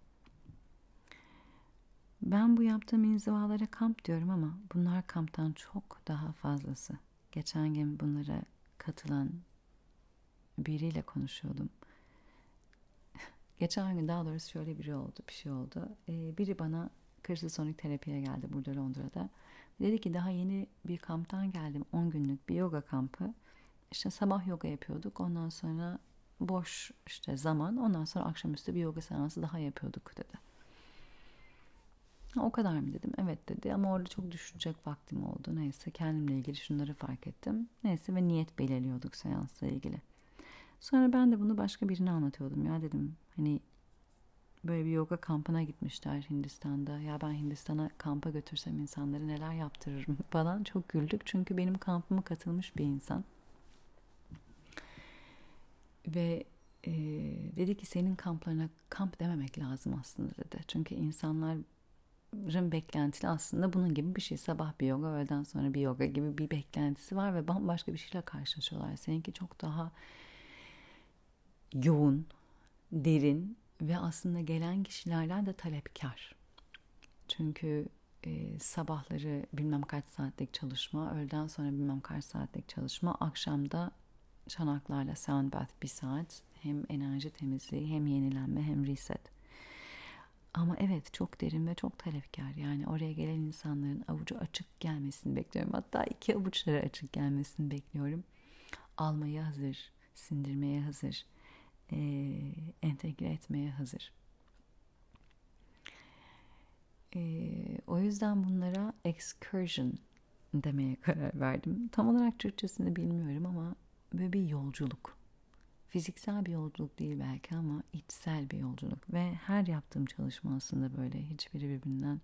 Ben bu yaptığım inzivalara kamp diyorum ama bunlar kamptan çok daha fazlası. Geçen gün bunlara katılan biriyle konuşuyordum. Geçen gün daha doğrusu şöyle biri oldu, bir şey oldu. Ee, biri bana kırsasonik terapiye geldi burada Londra'da. Dedi ki daha yeni bir kamptan geldim. 10 günlük bir yoga kampı. İşte sabah yoga yapıyorduk. Ondan sonra boş işte zaman. Ondan sonra akşamüstü bir yoga seansı daha yapıyorduk dedi. O kadar mı dedim. Evet dedi ama orada çok düşünecek vaktim oldu. Neyse kendimle ilgili şunları fark ettim. Neyse ve niyet belirliyorduk seansla ilgili. Sonra ben de bunu başka birine anlatıyordum ya dedim. Hani böyle bir yoga kampına gitmişler Hindistan'da. Ya ben Hindistan'a kampa götürsem insanları neler yaptırırım falan. Çok güldük çünkü benim kampıma katılmış bir insan. Ve e, dedi ki senin kamplarına kamp dememek lazım aslında dedi. Çünkü insanlar beklentili aslında bunun gibi bir şey. Sabah bir yoga, öğleden sonra bir yoga gibi bir beklentisi var ve bambaşka bir şeyle karşılaşıyorlar. Seninki çok daha yoğun, derin ve aslında gelen kişilerden de talepkar. Çünkü e, sabahları bilmem kaç saatlik çalışma, öğleden sonra bilmem kaç saatlik çalışma, akşamda çanaklarla sound bath bir saat. Hem enerji temizliği, hem yenilenme, hem reset. Ama evet çok derin ve çok talepkar. Yani oraya gelen insanların avucu açık gelmesini bekliyorum. Hatta iki avuçları açık gelmesini bekliyorum. Almaya hazır, sindirmeye hazır, e, entegre etmeye hazır. E, o yüzden bunlara excursion demeye karar verdim. Tam olarak Türkçesini bilmiyorum ama böyle bir yolculuk fiziksel bir yolculuk değil belki ama içsel bir yolculuk ve her yaptığım çalışma aslında böyle hiçbiri birbirinden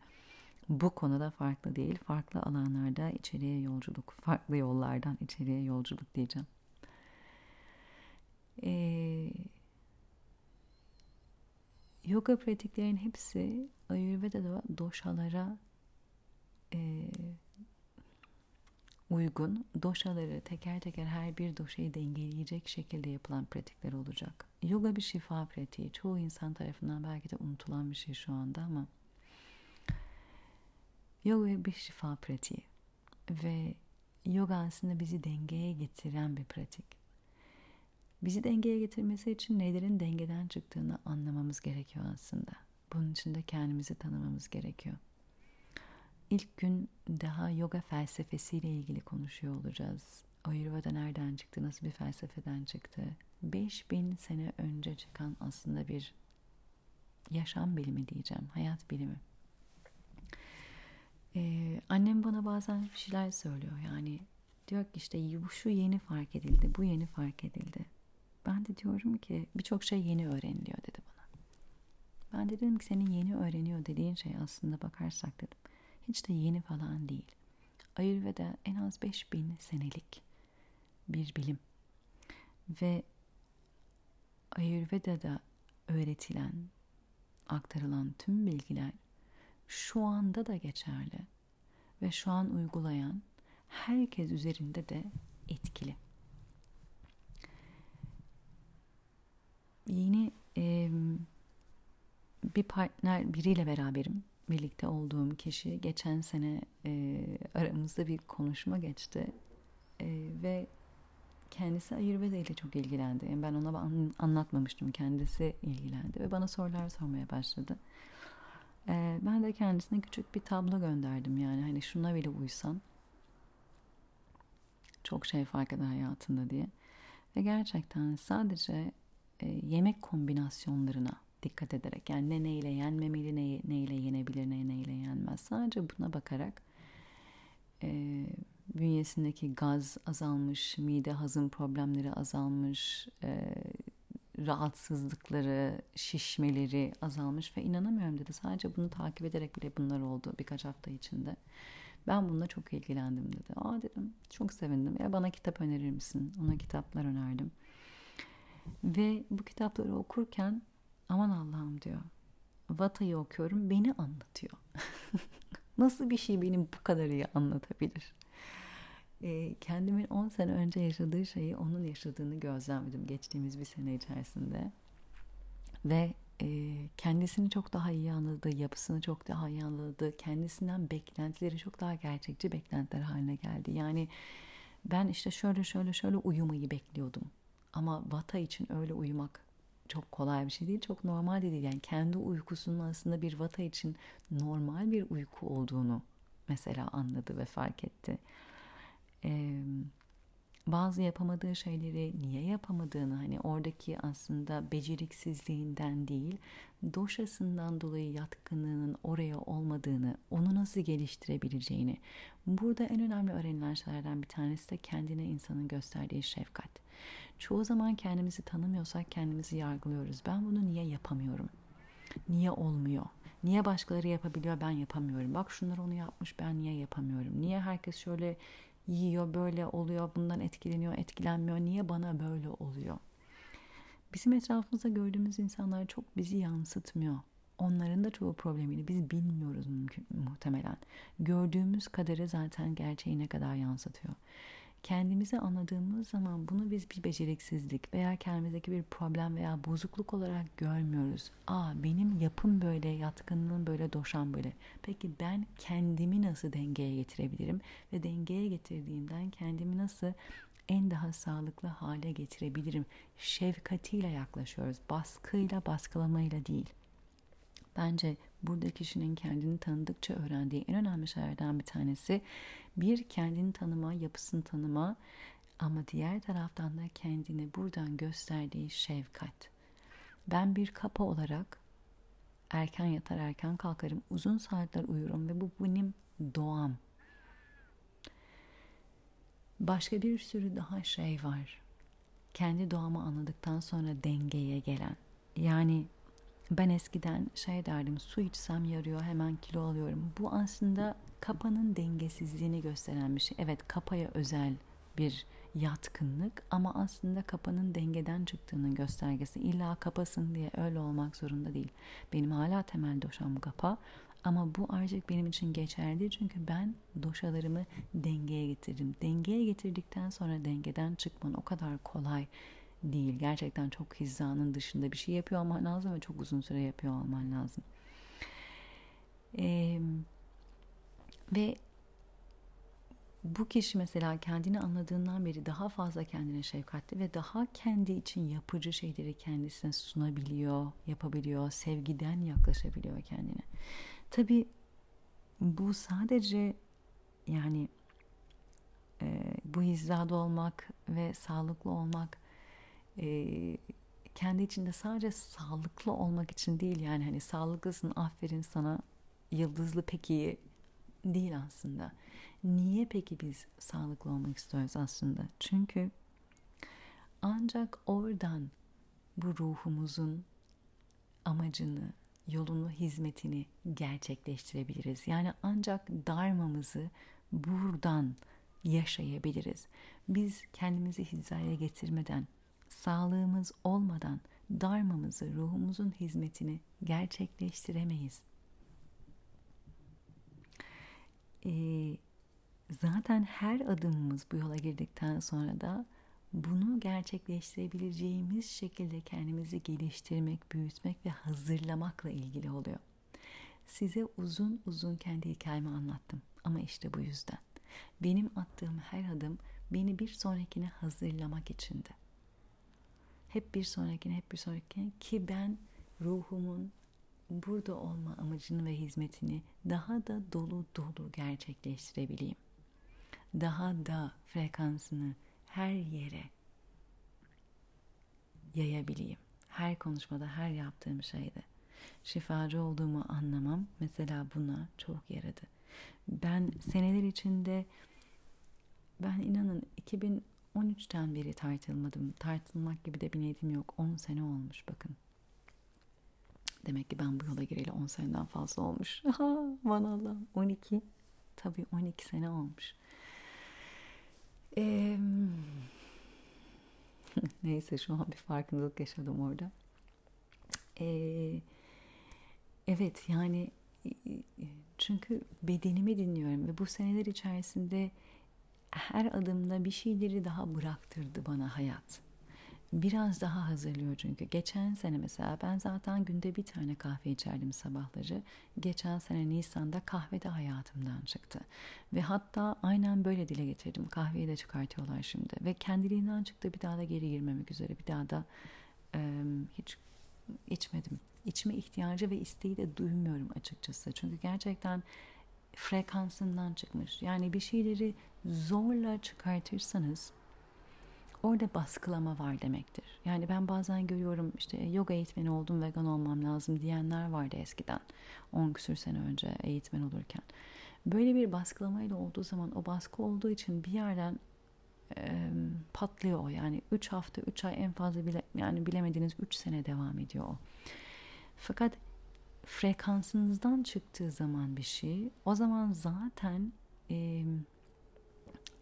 bu konuda farklı değil. Farklı alanlarda içeriye yolculuk, farklı yollardan içeriye yolculuk diyeceğim. Ee, yoga pratiklerin hepsi Ayurveda'da doşalara e, uygun doşaları teker teker her bir doşayı dengeleyecek şekilde yapılan pratikler olacak. Yoga bir şifa pratiği. Çoğu insan tarafından belki de unutulan bir şey şu anda ama yoga bir şifa pratiği. Ve yoga aslında bizi dengeye getiren bir pratik. Bizi dengeye getirmesi için nelerin dengeden çıktığını anlamamız gerekiyor aslında. Bunun için de kendimizi tanımamız gerekiyor. İlk gün daha yoga felsefesiyle ilgili konuşuyor olacağız. Ayurveda nereden çıktı, nasıl bir felsefeden çıktı? 5000 sene önce çıkan aslında bir yaşam bilimi diyeceğim, hayat bilimi. Ee, annem bana bazen bir şeyler söylüyor yani diyor ki işte şu yeni fark edildi, bu yeni fark edildi. Ben de diyorum ki birçok şey yeni öğreniliyor dedi bana. Ben de dedim ki senin yeni öğreniyor dediğin şey aslında bakarsak dedim hiç de yeni falan değil. Ayurveda en az 5000 senelik bir bilim. Ve Ayurveda'da öğretilen, aktarılan tüm bilgiler şu anda da geçerli ve şu an uygulayan herkes üzerinde de etkili. Yeni e, bir partner biriyle beraberim birlikte olduğum kişi geçen sene e, aramızda bir konuşma geçti e, ve kendisi Ayurveda ile çok ilgilendi. Yani ben ona anlatmamıştım. Kendisi ilgilendi ve bana sorular sormaya başladı. E, ben de kendisine küçük bir tablo gönderdim. Yani hani şuna bile uysan çok şey fark eder hayatında diye. Ve gerçekten sadece e, yemek kombinasyonlarına dikkat ederek yani ne neyle yenmemeli, ne, neyle yenebilir, ne neyle yenmez. Sadece buna bakarak e, bünyesindeki gaz azalmış, mide hazım problemleri azalmış, e, rahatsızlıkları, şişmeleri azalmış ve inanamıyorum dedi. Sadece bunu takip ederek bile bunlar oldu birkaç hafta içinde. Ben bununla çok ilgilendim dedi. Aa dedim çok sevindim. Ya bana kitap önerir misin? Ona kitaplar önerdim. Ve bu kitapları okurken Aman Allah'ım diyor. Vata'yı okuyorum beni anlatıyor. Nasıl bir şey benim bu kadar iyi anlatabilir? E, kendimin 10 sene önce yaşadığı şeyi onun yaşadığını gözlemledim geçtiğimiz bir sene içerisinde. Ve e, kendisini çok daha iyi anladı, yapısını çok daha iyi anladı, kendisinden beklentileri çok daha gerçekçi beklentiler haline geldi. Yani ben işte şöyle şöyle şöyle uyumayı bekliyordum. Ama Vata için öyle uyumak çok kolay bir şey değil. Çok normal de değil. Yani kendi uykusunun aslında bir vata için normal bir uyku olduğunu mesela anladı ve fark etti. Ee, bazı yapamadığı şeyleri niye yapamadığını hani oradaki aslında beceriksizliğinden değil doşasından dolayı yatkınlığının oraya olmadığını onu nasıl geliştirebileceğini burada en önemli öğrenilen şeylerden bir tanesi de kendine insanın gösterdiği şefkat. Çoğu zaman kendimizi tanımıyorsak kendimizi yargılıyoruz. Ben bunu niye yapamıyorum? Niye olmuyor? Niye başkaları yapabiliyor ben yapamıyorum? Bak şunlar onu yapmış ben niye yapamıyorum? Niye herkes şöyle yiyor böyle oluyor bundan etkileniyor etkilenmiyor. Niye bana böyle oluyor? Bizim etrafımızda gördüğümüz insanlar çok bizi yansıtmıyor. Onların da çoğu problemini biz bilmiyoruz mümkün, muhtemelen. Gördüğümüz kadarı zaten gerçeği ne kadar yansıtıyor kendimizi anladığımız zaman bunu biz bir beceriksizlik veya kendimizdeki bir problem veya bozukluk olarak görmüyoruz. Aa benim yapım böyle, yatkınlığım böyle, doşam böyle. Peki ben kendimi nasıl dengeye getirebilirim ve dengeye getirdiğimden kendimi nasıl en daha sağlıklı hale getirebilirim? Şefkatiyle yaklaşıyoruz. Baskıyla, baskılamayla değil. Bence burada kişinin kendini tanıdıkça öğrendiği en önemli şeylerden bir tanesi bir kendini tanıma, yapısını tanıma ama diğer taraftan da kendini buradan gösterdiği şefkat. Ben bir kapa olarak erken yatar erken kalkarım, uzun saatler uyurum ve bu benim doğam. Başka bir sürü daha şey var. Kendi doğamı anladıktan sonra dengeye gelen. Yani ben eskiden şey derdim su içsem yarıyor hemen kilo alıyorum. Bu aslında kapanın dengesizliğini gösteren bir şey. Evet kapaya özel bir yatkınlık ama aslında kapanın dengeden çıktığının göstergesi. İlla kapasın diye öyle olmak zorunda değil. Benim hala temel doşam kapa ama bu artık benim için geçerli çünkü ben doşalarımı dengeye getirdim. Dengeye getirdikten sonra dengeden çıkman o kadar kolay değil. Gerçekten çok hizanın dışında bir şey yapıyor olman lazım ve çok uzun süre yapıyor olman lazım. Ee, ve bu kişi mesela kendini anladığından beri daha fazla kendine şefkatli ve daha kendi için yapıcı şeyleri kendisine sunabiliyor, yapabiliyor, sevgiden yaklaşabiliyor kendine. Tabi bu sadece yani e, bu hizada olmak ve sağlıklı olmak e, kendi içinde sadece sağlıklı olmak için değil yani hani sağlıklısın aferin sana yıldızlı pek iyi değil aslında. Niye peki biz sağlıklı olmak istiyoruz aslında? Çünkü ancak oradan bu ruhumuzun amacını, yolunu, hizmetini gerçekleştirebiliriz. Yani ancak darmamızı buradan yaşayabiliriz. Biz kendimizi hizaya getirmeden, sağlığımız olmadan darmamızı, ruhumuzun hizmetini gerçekleştiremeyiz. Ee, zaten her adımımız bu yola girdikten sonra da bunu gerçekleştirebileceğimiz şekilde kendimizi geliştirmek, büyütmek ve hazırlamakla ilgili oluyor. Size uzun uzun kendi hikayemi anlattım ama işte bu yüzden. Benim attığım her adım beni bir sonrakine hazırlamak içindi. Hep bir sonrakine, hep bir sonrakine ki ben ruhumun burada olma amacını ve hizmetini daha da dolu dolu gerçekleştirebileyim. Daha da frekansını her yere yayabileyim. Her konuşmada, her yaptığım şeyde. Şifacı olduğumu anlamam mesela buna çok yaradı. Ben seneler içinde ben inanın 2013'ten beri tartılmadım. Tartılmak gibi de bir niyetim yok. 10 sene olmuş bakın. Demek ki ben bu yola gireli 10 seneden fazla olmuş. Aman Allah'ım 12. Tabii 12 sene olmuş. Ee, neyse şu an bir farkındalık yaşadım orada. Ee, evet yani çünkü bedenimi dinliyorum ve bu seneler içerisinde her adımda bir şeyleri daha bıraktırdı bana hayat biraz daha hazırlıyor çünkü. Geçen sene mesela ben zaten günde bir tane kahve içerdim sabahları. Geçen sene Nisan'da kahve de hayatımdan çıktı. Ve hatta aynen böyle dile getirdim. Kahveyi de çıkartıyorlar şimdi. Ve kendiliğinden çıktı bir daha da geri girmemek üzere. Bir daha da e, hiç içmedim. İçme ihtiyacı ve isteği de duymuyorum açıkçası. Çünkü gerçekten frekansından çıkmış. Yani bir şeyleri zorla çıkartırsanız orada baskılama var demektir. Yani ben bazen görüyorum işte e, yoga eğitmeni oldum vegan olmam lazım diyenler vardı eskiden. 10 küsür sene önce eğitmen olurken. Böyle bir baskılamayla olduğu zaman o baskı olduğu için bir yerden e, patlıyor o. Yani 3 hafta 3 ay en fazla bile yani bilemediğiniz 3 sene devam ediyor o. Fakat frekansınızdan çıktığı zaman bir şey o zaman zaten e,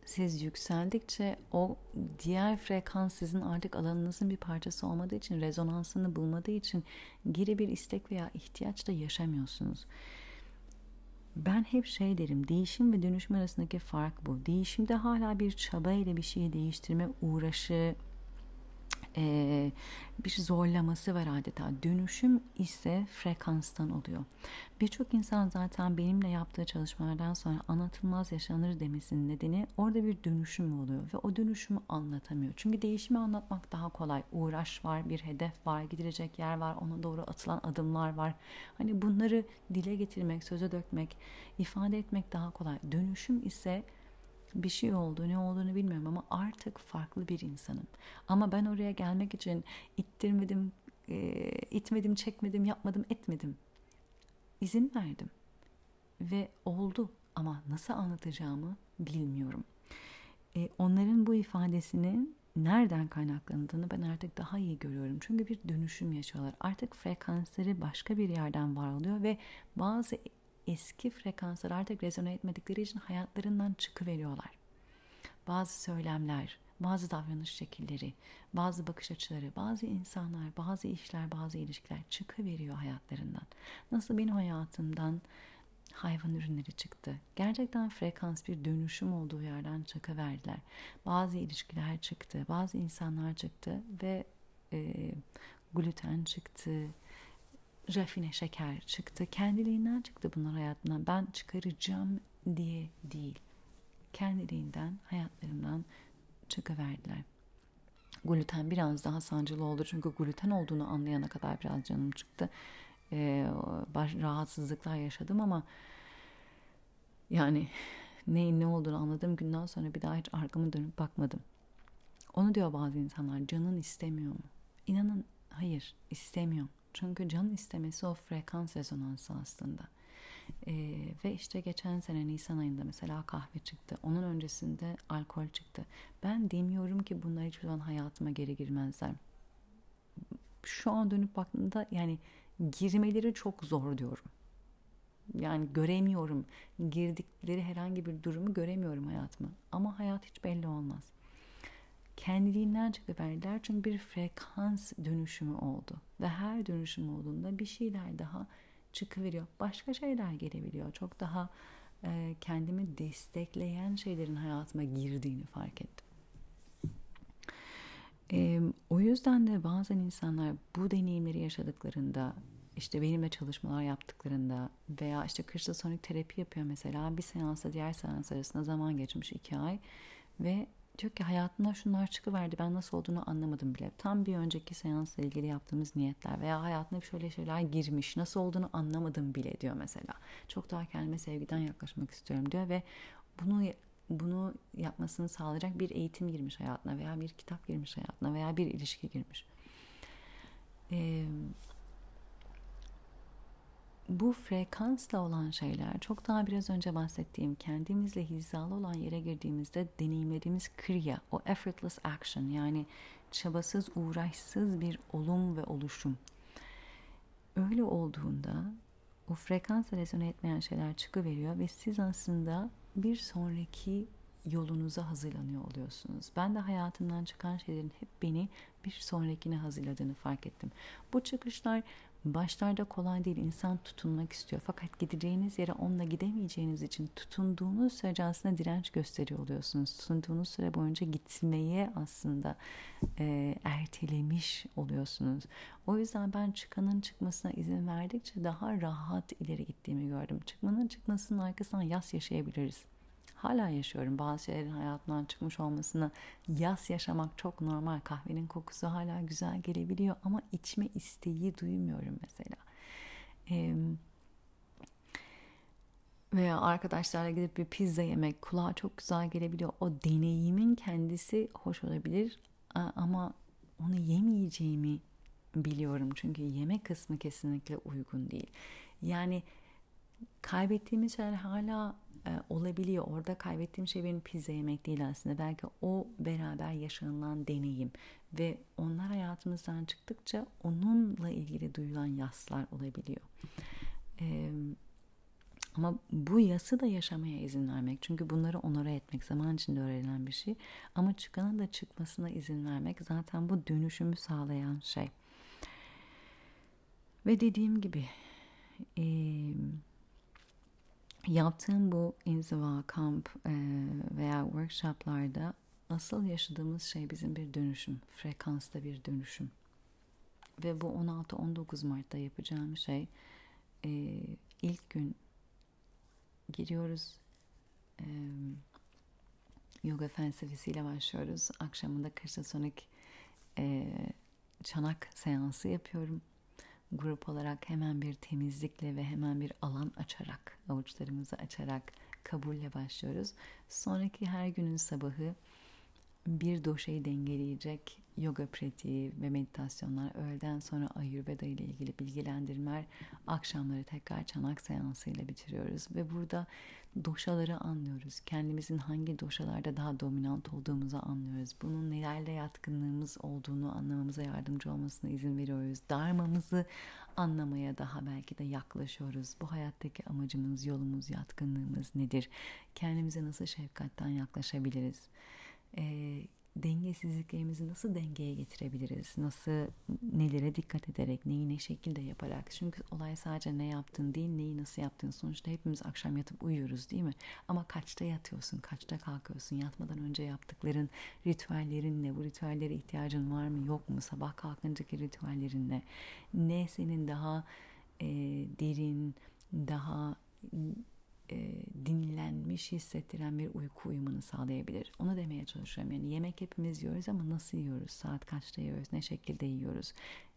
siz yükseldikçe o diğer frekans sizin artık alanınızın bir parçası olmadığı için rezonansını bulmadığı için geri bir istek veya ihtiyaç da yaşamıyorsunuz. Ben hep şey derim değişim ve dönüşüm arasındaki fark bu. Değişimde hala bir çaba ile bir şeyi değiştirme uğraşı, e, bir zorlaması var adeta. Dönüşüm ise frekanstan oluyor. Birçok insan zaten benimle yaptığı çalışmalardan sonra anlatılmaz yaşanır demesinin nedeni orada bir dönüşüm oluyor ve o dönüşümü anlatamıyor. Çünkü değişimi anlatmak daha kolay. Uğraş var, bir hedef var, gidilecek yer var, ona doğru atılan adımlar var. Hani bunları dile getirmek, söze dökmek, ifade etmek daha kolay. Dönüşüm ise bir şey oldu ne olduğunu bilmiyorum ama artık farklı bir insanım. Ama ben oraya gelmek için ittirmedim, e, itmedim, çekmedim, yapmadım, etmedim. İzin verdim. Ve oldu ama nasıl anlatacağımı bilmiyorum. E, onların bu ifadesinin nereden kaynaklandığını ben artık daha iyi görüyorum. Çünkü bir dönüşüm yaşıyorlar. Artık frekansları başka bir yerden var oluyor ve bazı eski frekanslar artık rezone etmedikleri için hayatlarından çıkıveriyorlar. Bazı söylemler, bazı davranış şekilleri, bazı bakış açıları, bazı insanlar, bazı işler, bazı ilişkiler çıkıveriyor hayatlarından. Nasıl benim hayatımdan hayvan ürünleri çıktı. Gerçekten frekans bir dönüşüm olduğu yerden çıkıverdiler. Bazı ilişkiler çıktı, bazı insanlar çıktı ve e, gluten çıktı, rafine şeker çıktı. Kendiliğinden çıktı bunlar hayatından. Ben çıkaracağım diye değil. Kendiliğinden hayatlarımdan çıkıverdiler. Gluten biraz daha sancılı oldu çünkü gluten olduğunu anlayana kadar biraz canım çıktı. Ee, rahatsızlıklar yaşadım ama yani neyin ne olduğunu anladığım günden sonra bir daha hiç arkamı dönüp bakmadım. Onu diyor bazı insanlar canın istemiyor mu? İnanın hayır istemiyor. Çünkü can istemesi o frekans rezonansı aslında. Ee, ve işte geçen sene Nisan ayında mesela kahve çıktı. Onun öncesinde alkol çıktı. Ben demiyorum ki bunlar hiçbir zaman hayatıma geri girmezler. Şu an dönüp baktığımda yani girmeleri çok zor diyorum. Yani göremiyorum. Girdikleri herhangi bir durumu göremiyorum hayatıma. Ama hayat hiç belli olmaz. Kendiliğinden çıkıverdiler çünkü bir frekans dönüşümü oldu. Ve her dönüşüm olduğunda bir şeyler daha çıkıveriyor. Başka şeyler gelebiliyor. Çok daha e, kendimi destekleyen şeylerin hayatıma girdiğini fark ettim. E, o yüzden de bazen insanlar bu deneyimleri yaşadıklarında işte benimle çalışmalar yaptıklarında veya işte kristal sonik terapi yapıyor mesela bir seansla diğer seans arasında zaman geçmiş iki ay ve diyor ki hayatımda şunlar çıkıverdi ben nasıl olduğunu anlamadım bile. Tam bir önceki seansla ilgili yaptığımız niyetler veya hayatına şöyle şeyler girmiş nasıl olduğunu anlamadım bile diyor mesela. Çok daha kendime sevgiden yaklaşmak istiyorum diyor ve bunu bunu yapmasını sağlayacak bir eğitim girmiş hayatına veya bir kitap girmiş hayatına veya bir ilişki girmiş. Ee, bu frekansla olan şeyler çok daha biraz önce bahsettiğim kendimizle hizalı olan yere girdiğimizde deneyimlediğimiz kriya, o effortless action yani çabasız, uğraşsız bir olum ve oluşum. Öyle olduğunda o frekansla rezone etmeyen şeyler çıkıveriyor ve siz aslında bir sonraki yolunuza hazırlanıyor oluyorsunuz. Ben de hayatımdan çıkan şeylerin hep beni bir sonrakine hazırladığını fark ettim. Bu çıkışlar Başlarda kolay değil insan tutunmak istiyor. Fakat gideceğiniz yere onunla gidemeyeceğiniz için tutunduğunuz sürece aslında direnç gösteriyor oluyorsunuz. Tutunduğunuz süre boyunca gitmeye aslında e, ertelemiş oluyorsunuz. O yüzden ben çıkanın çıkmasına izin verdikçe daha rahat ileri gittiğimi gördüm. Çıkmanın çıkmasının arkasından yas yaşayabiliriz hala yaşıyorum. Bazı şeylerin hayatımdan çıkmış olmasını yas yaşamak çok normal. Kahvenin kokusu hala güzel gelebiliyor ama içme isteği duymuyorum mesela. Ee, veya arkadaşlarla gidip bir pizza yemek kulağa çok güzel gelebiliyor. O deneyimin kendisi hoş olabilir ama onu yemeyeceğimi biliyorum. Çünkü yeme kısmı kesinlikle uygun değil. Yani kaybettiğimiz şeyler hala e, olabiliyor. Orada kaybettiğim şey benim pizza yemek değil aslında. Belki o beraber yaşanılan deneyim ve onlar hayatımızdan çıktıkça onunla ilgili duyulan yaslar olabiliyor. E, ama bu yası da yaşamaya izin vermek. Çünkü bunları onore etmek zaman içinde öğrenilen bir şey. Ama çıkanın da çıkmasına izin vermek zaten bu dönüşümü sağlayan şey. Ve dediğim gibi eee yaptığım bu inziva, kamp e, veya workshoplarda asıl yaşadığımız şey bizim bir dönüşüm, frekansta bir dönüşüm. Ve bu 16-19 Mart'ta yapacağım şey e, ilk gün giriyoruz. E, yoga felsefesiyle başlıyoruz. Akşamında kırsasonik e, çanak seansı yapıyorum grup olarak hemen bir temizlikle ve hemen bir alan açarak, avuçlarımızı açarak kabulle başlıyoruz. Sonraki her günün sabahı bir doşayı dengeleyecek yoga pratiği ve meditasyonlar, öğleden sonra Ayurveda ile ilgili bilgilendirmeler, akşamları tekrar çanak seansı ile bitiriyoruz. Ve burada doşaları anlıyoruz. Kendimizin hangi doşalarda daha dominant olduğumuzu anlıyoruz. Bunun nelerle yatkınlığımız olduğunu anlamamıza yardımcı olmasına izin veriyoruz. Darmamızı anlamaya daha belki de yaklaşıyoruz. Bu hayattaki amacımız, yolumuz, yatkınlığımız nedir? Kendimize nasıl şefkatten yaklaşabiliriz? Ee, dengesizliklerimizi nasıl dengeye getirebiliriz? Nasıl nelere dikkat ederek, neyi ne şekilde yaparak? Çünkü olay sadece ne yaptın değil, neyi nasıl yaptın. Sonuçta hepimiz akşam yatıp uyuyoruz değil mi? Ama kaçta yatıyorsun, kaçta kalkıyorsun? Yatmadan önce yaptıkların, ritüellerin ne? Bu ritüellere ihtiyacın var mı, yok mu? Sabah kalkıncaki ritüellerin ne? Ne senin daha e, derin, daha e, dinlenmiş hissettiren bir uyku uyumanı sağlayabilir. Onu demeye çalışıyorum. Yani yemek hepimiz yiyoruz ama nasıl yiyoruz? Saat kaçta yiyoruz? Ne şekilde yiyoruz?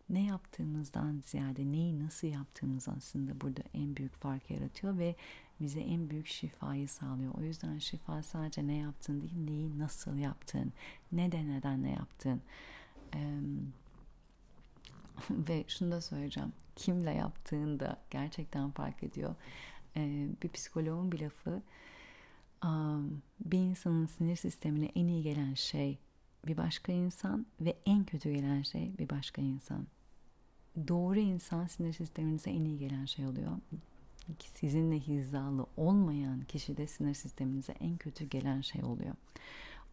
Ne yaptığımızdan ziyade neyi nasıl yaptığımız aslında burada en büyük fark yaratıyor ve bize en büyük şifayı sağlıyor. O yüzden şifa sadece ne yaptın değil, neyi nasıl yaptın, ne de neden ne yaptın. Ee, ve şunu da söyleyeceğim. Kimle yaptığında gerçekten fark ediyor e, bir psikoloğun bir lafı bir insanın sinir sistemine en iyi gelen şey bir başka insan ve en kötü gelen şey bir başka insan. Doğru insan sinir sisteminize en iyi gelen şey oluyor. Sizinle hizalı olmayan kişi de sinir sisteminize en kötü gelen şey oluyor.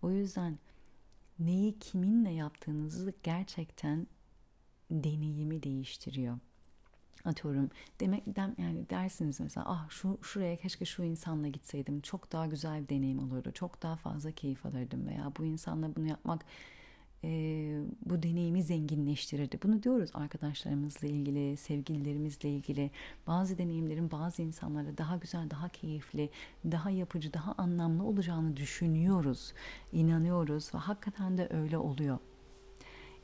O yüzden neyi kiminle yaptığınızı gerçekten deneyimi değiştiriyor atıyorum demek dem yani dersiniz mesela ah şu şuraya keşke şu insanla gitseydim çok daha güzel bir deneyim olurdu çok daha fazla keyif alırdım veya bu insanla bunu yapmak e, bu deneyimi zenginleştirirdi. Bunu diyoruz arkadaşlarımızla ilgili, sevgililerimizle ilgili. Bazı deneyimlerin bazı insanlara daha güzel, daha keyifli, daha yapıcı, daha anlamlı olacağını düşünüyoruz, inanıyoruz ve hakikaten de öyle oluyor.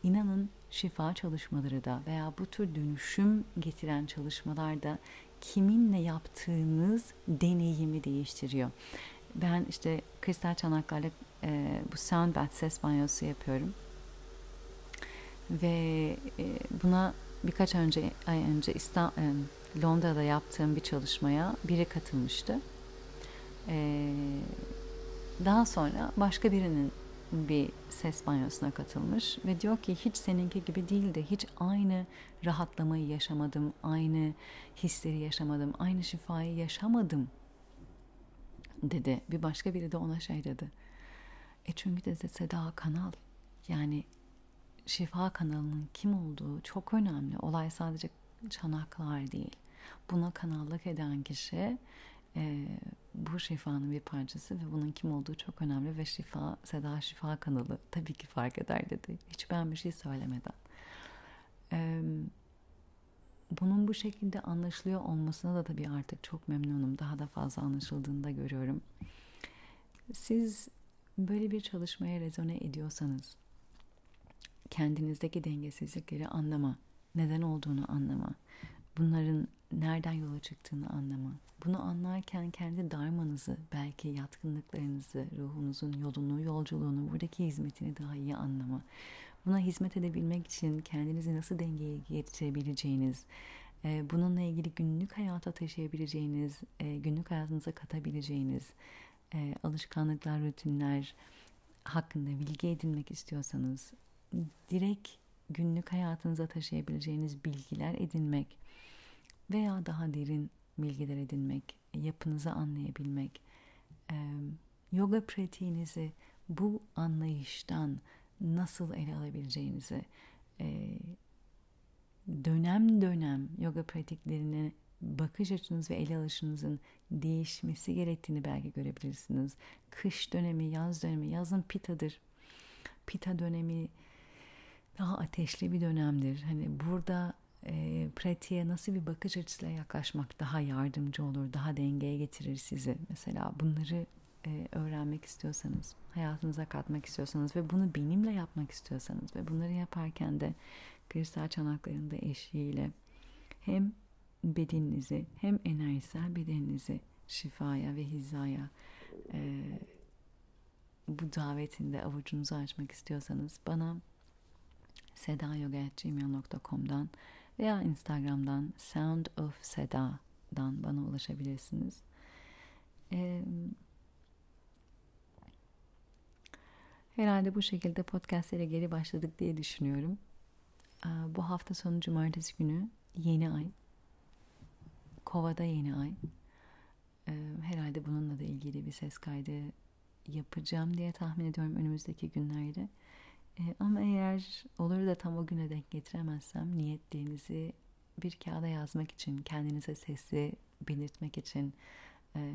İnanın şifa çalışmaları da veya bu tür dönüşüm getiren çalışmalar da kiminle yaptığınız deneyimi değiştiriyor. Ben işte kristal çanaklarla e, bu sound bath ses banyosu yapıyorum. Ve e, buna birkaç önce ay önce İstanbul, e, Londra'da yaptığım bir çalışmaya biri katılmıştı. E, daha sonra başka birinin bir ses banyosuna katılmış ve diyor ki hiç seninki gibi değildi. Hiç aynı rahatlamayı yaşamadım, aynı hisleri yaşamadım, aynı şifayı yaşamadım dedi. Bir başka biri de ona şey dedi. E çünkü dedi Seda kanal yani şifa kanalının kim olduğu çok önemli. Olay sadece çanaklar değil. Buna kanallık eden kişi e, bu şifanın bir parçası ve bunun kim olduğu çok önemli ve şifa, Seda Şifa kanalı tabii ki fark eder dedi. Hiç ben bir şey söylemeden. E, bunun bu şekilde anlaşılıyor olmasına da tabii artık çok memnunum. Daha da fazla anlaşıldığını da görüyorum. Siz böyle bir çalışmaya rezone ediyorsanız kendinizdeki dengesizlikleri anlama, neden olduğunu anlama, bunların nereden yola çıktığını anlama. Bunu anlarken kendi darmanızı, belki yatkınlıklarınızı, ruhunuzun yolunu, yolculuğunu, buradaki hizmetini daha iyi anlama. Buna hizmet edebilmek için kendinizi nasıl dengeye getirebileceğiniz, e, bununla ilgili günlük hayata taşıyabileceğiniz, e, günlük hayatınıza katabileceğiniz e, alışkanlıklar, rutinler hakkında bilgi edinmek istiyorsanız, direkt günlük hayatınıza taşıyabileceğiniz bilgiler edinmek, veya daha derin bilgiler edinmek, yapınızı anlayabilmek, yoga pratiğinizi bu anlayıştan nasıl ele alabileceğinizi, dönem dönem yoga pratiklerine bakış açınız ve ele alışınızın değişmesi gerektiğini belki görebilirsiniz. Kış dönemi, yaz dönemi, yazın pitadır. Pita dönemi daha ateşli bir dönemdir. Hani burada e, pratiğe nasıl bir bakış açısıyla yaklaşmak daha yardımcı olur, daha dengeye getirir sizi. Mesela bunları e, öğrenmek istiyorsanız, hayatınıza katmak istiyorsanız ve bunu benimle yapmak istiyorsanız ve bunları yaparken de kristal çanaklarında eşliğiyle hem bedeninizi hem enerjisel bedeninizi şifaya ve hizaya e, bu davetinde avucunuzu açmak istiyorsanız bana sedayoga.gmail.com'dan veya Instagram'dan Sound of Seda'dan bana ulaşabilirsiniz. Ee, herhalde bu şekilde podcastlere geri başladık diye düşünüyorum. Ee, bu hafta sonu cumartesi günü yeni ay. Kova'da yeni ay. Ee, herhalde bununla da ilgili bir ses kaydı yapacağım diye tahmin ediyorum önümüzdeki günlerde. E, ama eğer olur da tam o güne denk getiremezsem niyetlerinizi bir kağıda yazmak için, kendinize sesli belirtmek için, e,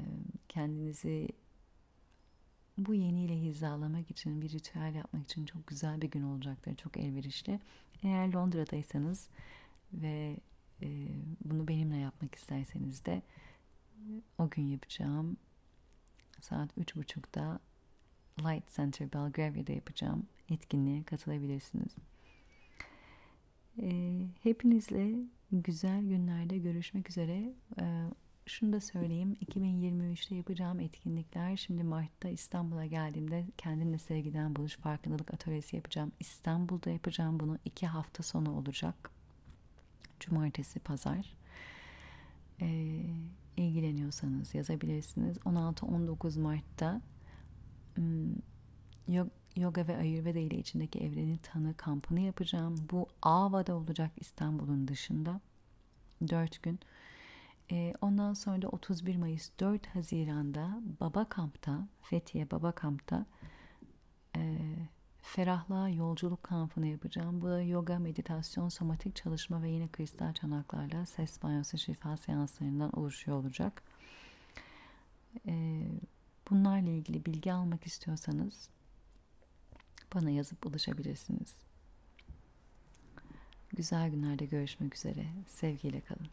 kendinizi bu yeniyle hizalamak için, bir ritüel yapmak için çok güzel bir gün olacaktır. Çok elverişli. Eğer Londra'daysanız ve e, bunu benimle yapmak isterseniz de o gün yapacağım. Saat üç buçukta Light Center Belgravia'da yapacağım. Etkinliğe katılabilirsiniz. E, hepinizle güzel günlerde görüşmek üzere. E, şunu da söyleyeyim. 2023'te yapacağım etkinlikler şimdi Mart'ta İstanbul'a geldiğimde kendinle sevgiden buluş farkındalık atölyesi yapacağım. İstanbul'da yapacağım bunu. iki hafta sonu olacak. Cumartesi, pazar. Ee, ilgileniyorsanız yazabilirsiniz. 16-19 Mart'ta hmm, yoga ve ayurveda ile içindeki evreni tanı kampını yapacağım. Bu Ava'da olacak İstanbul'un dışında. 4 gün. E, ondan sonra da 31 Mayıs 4 Haziran'da Baba Kamp'ta Fethiye Baba Kamp'ta e, ferahlığa yolculuk kampını yapacağım. Bu da yoga, meditasyon, somatik çalışma ve yine kristal çanaklarla ses banyosu şifa seanslarından oluşuyor olacak. E, bunlarla ilgili bilgi almak istiyorsanız bana yazıp ulaşabilirsiniz. Güzel günlerde görüşmek üzere. Sevgiyle kalın.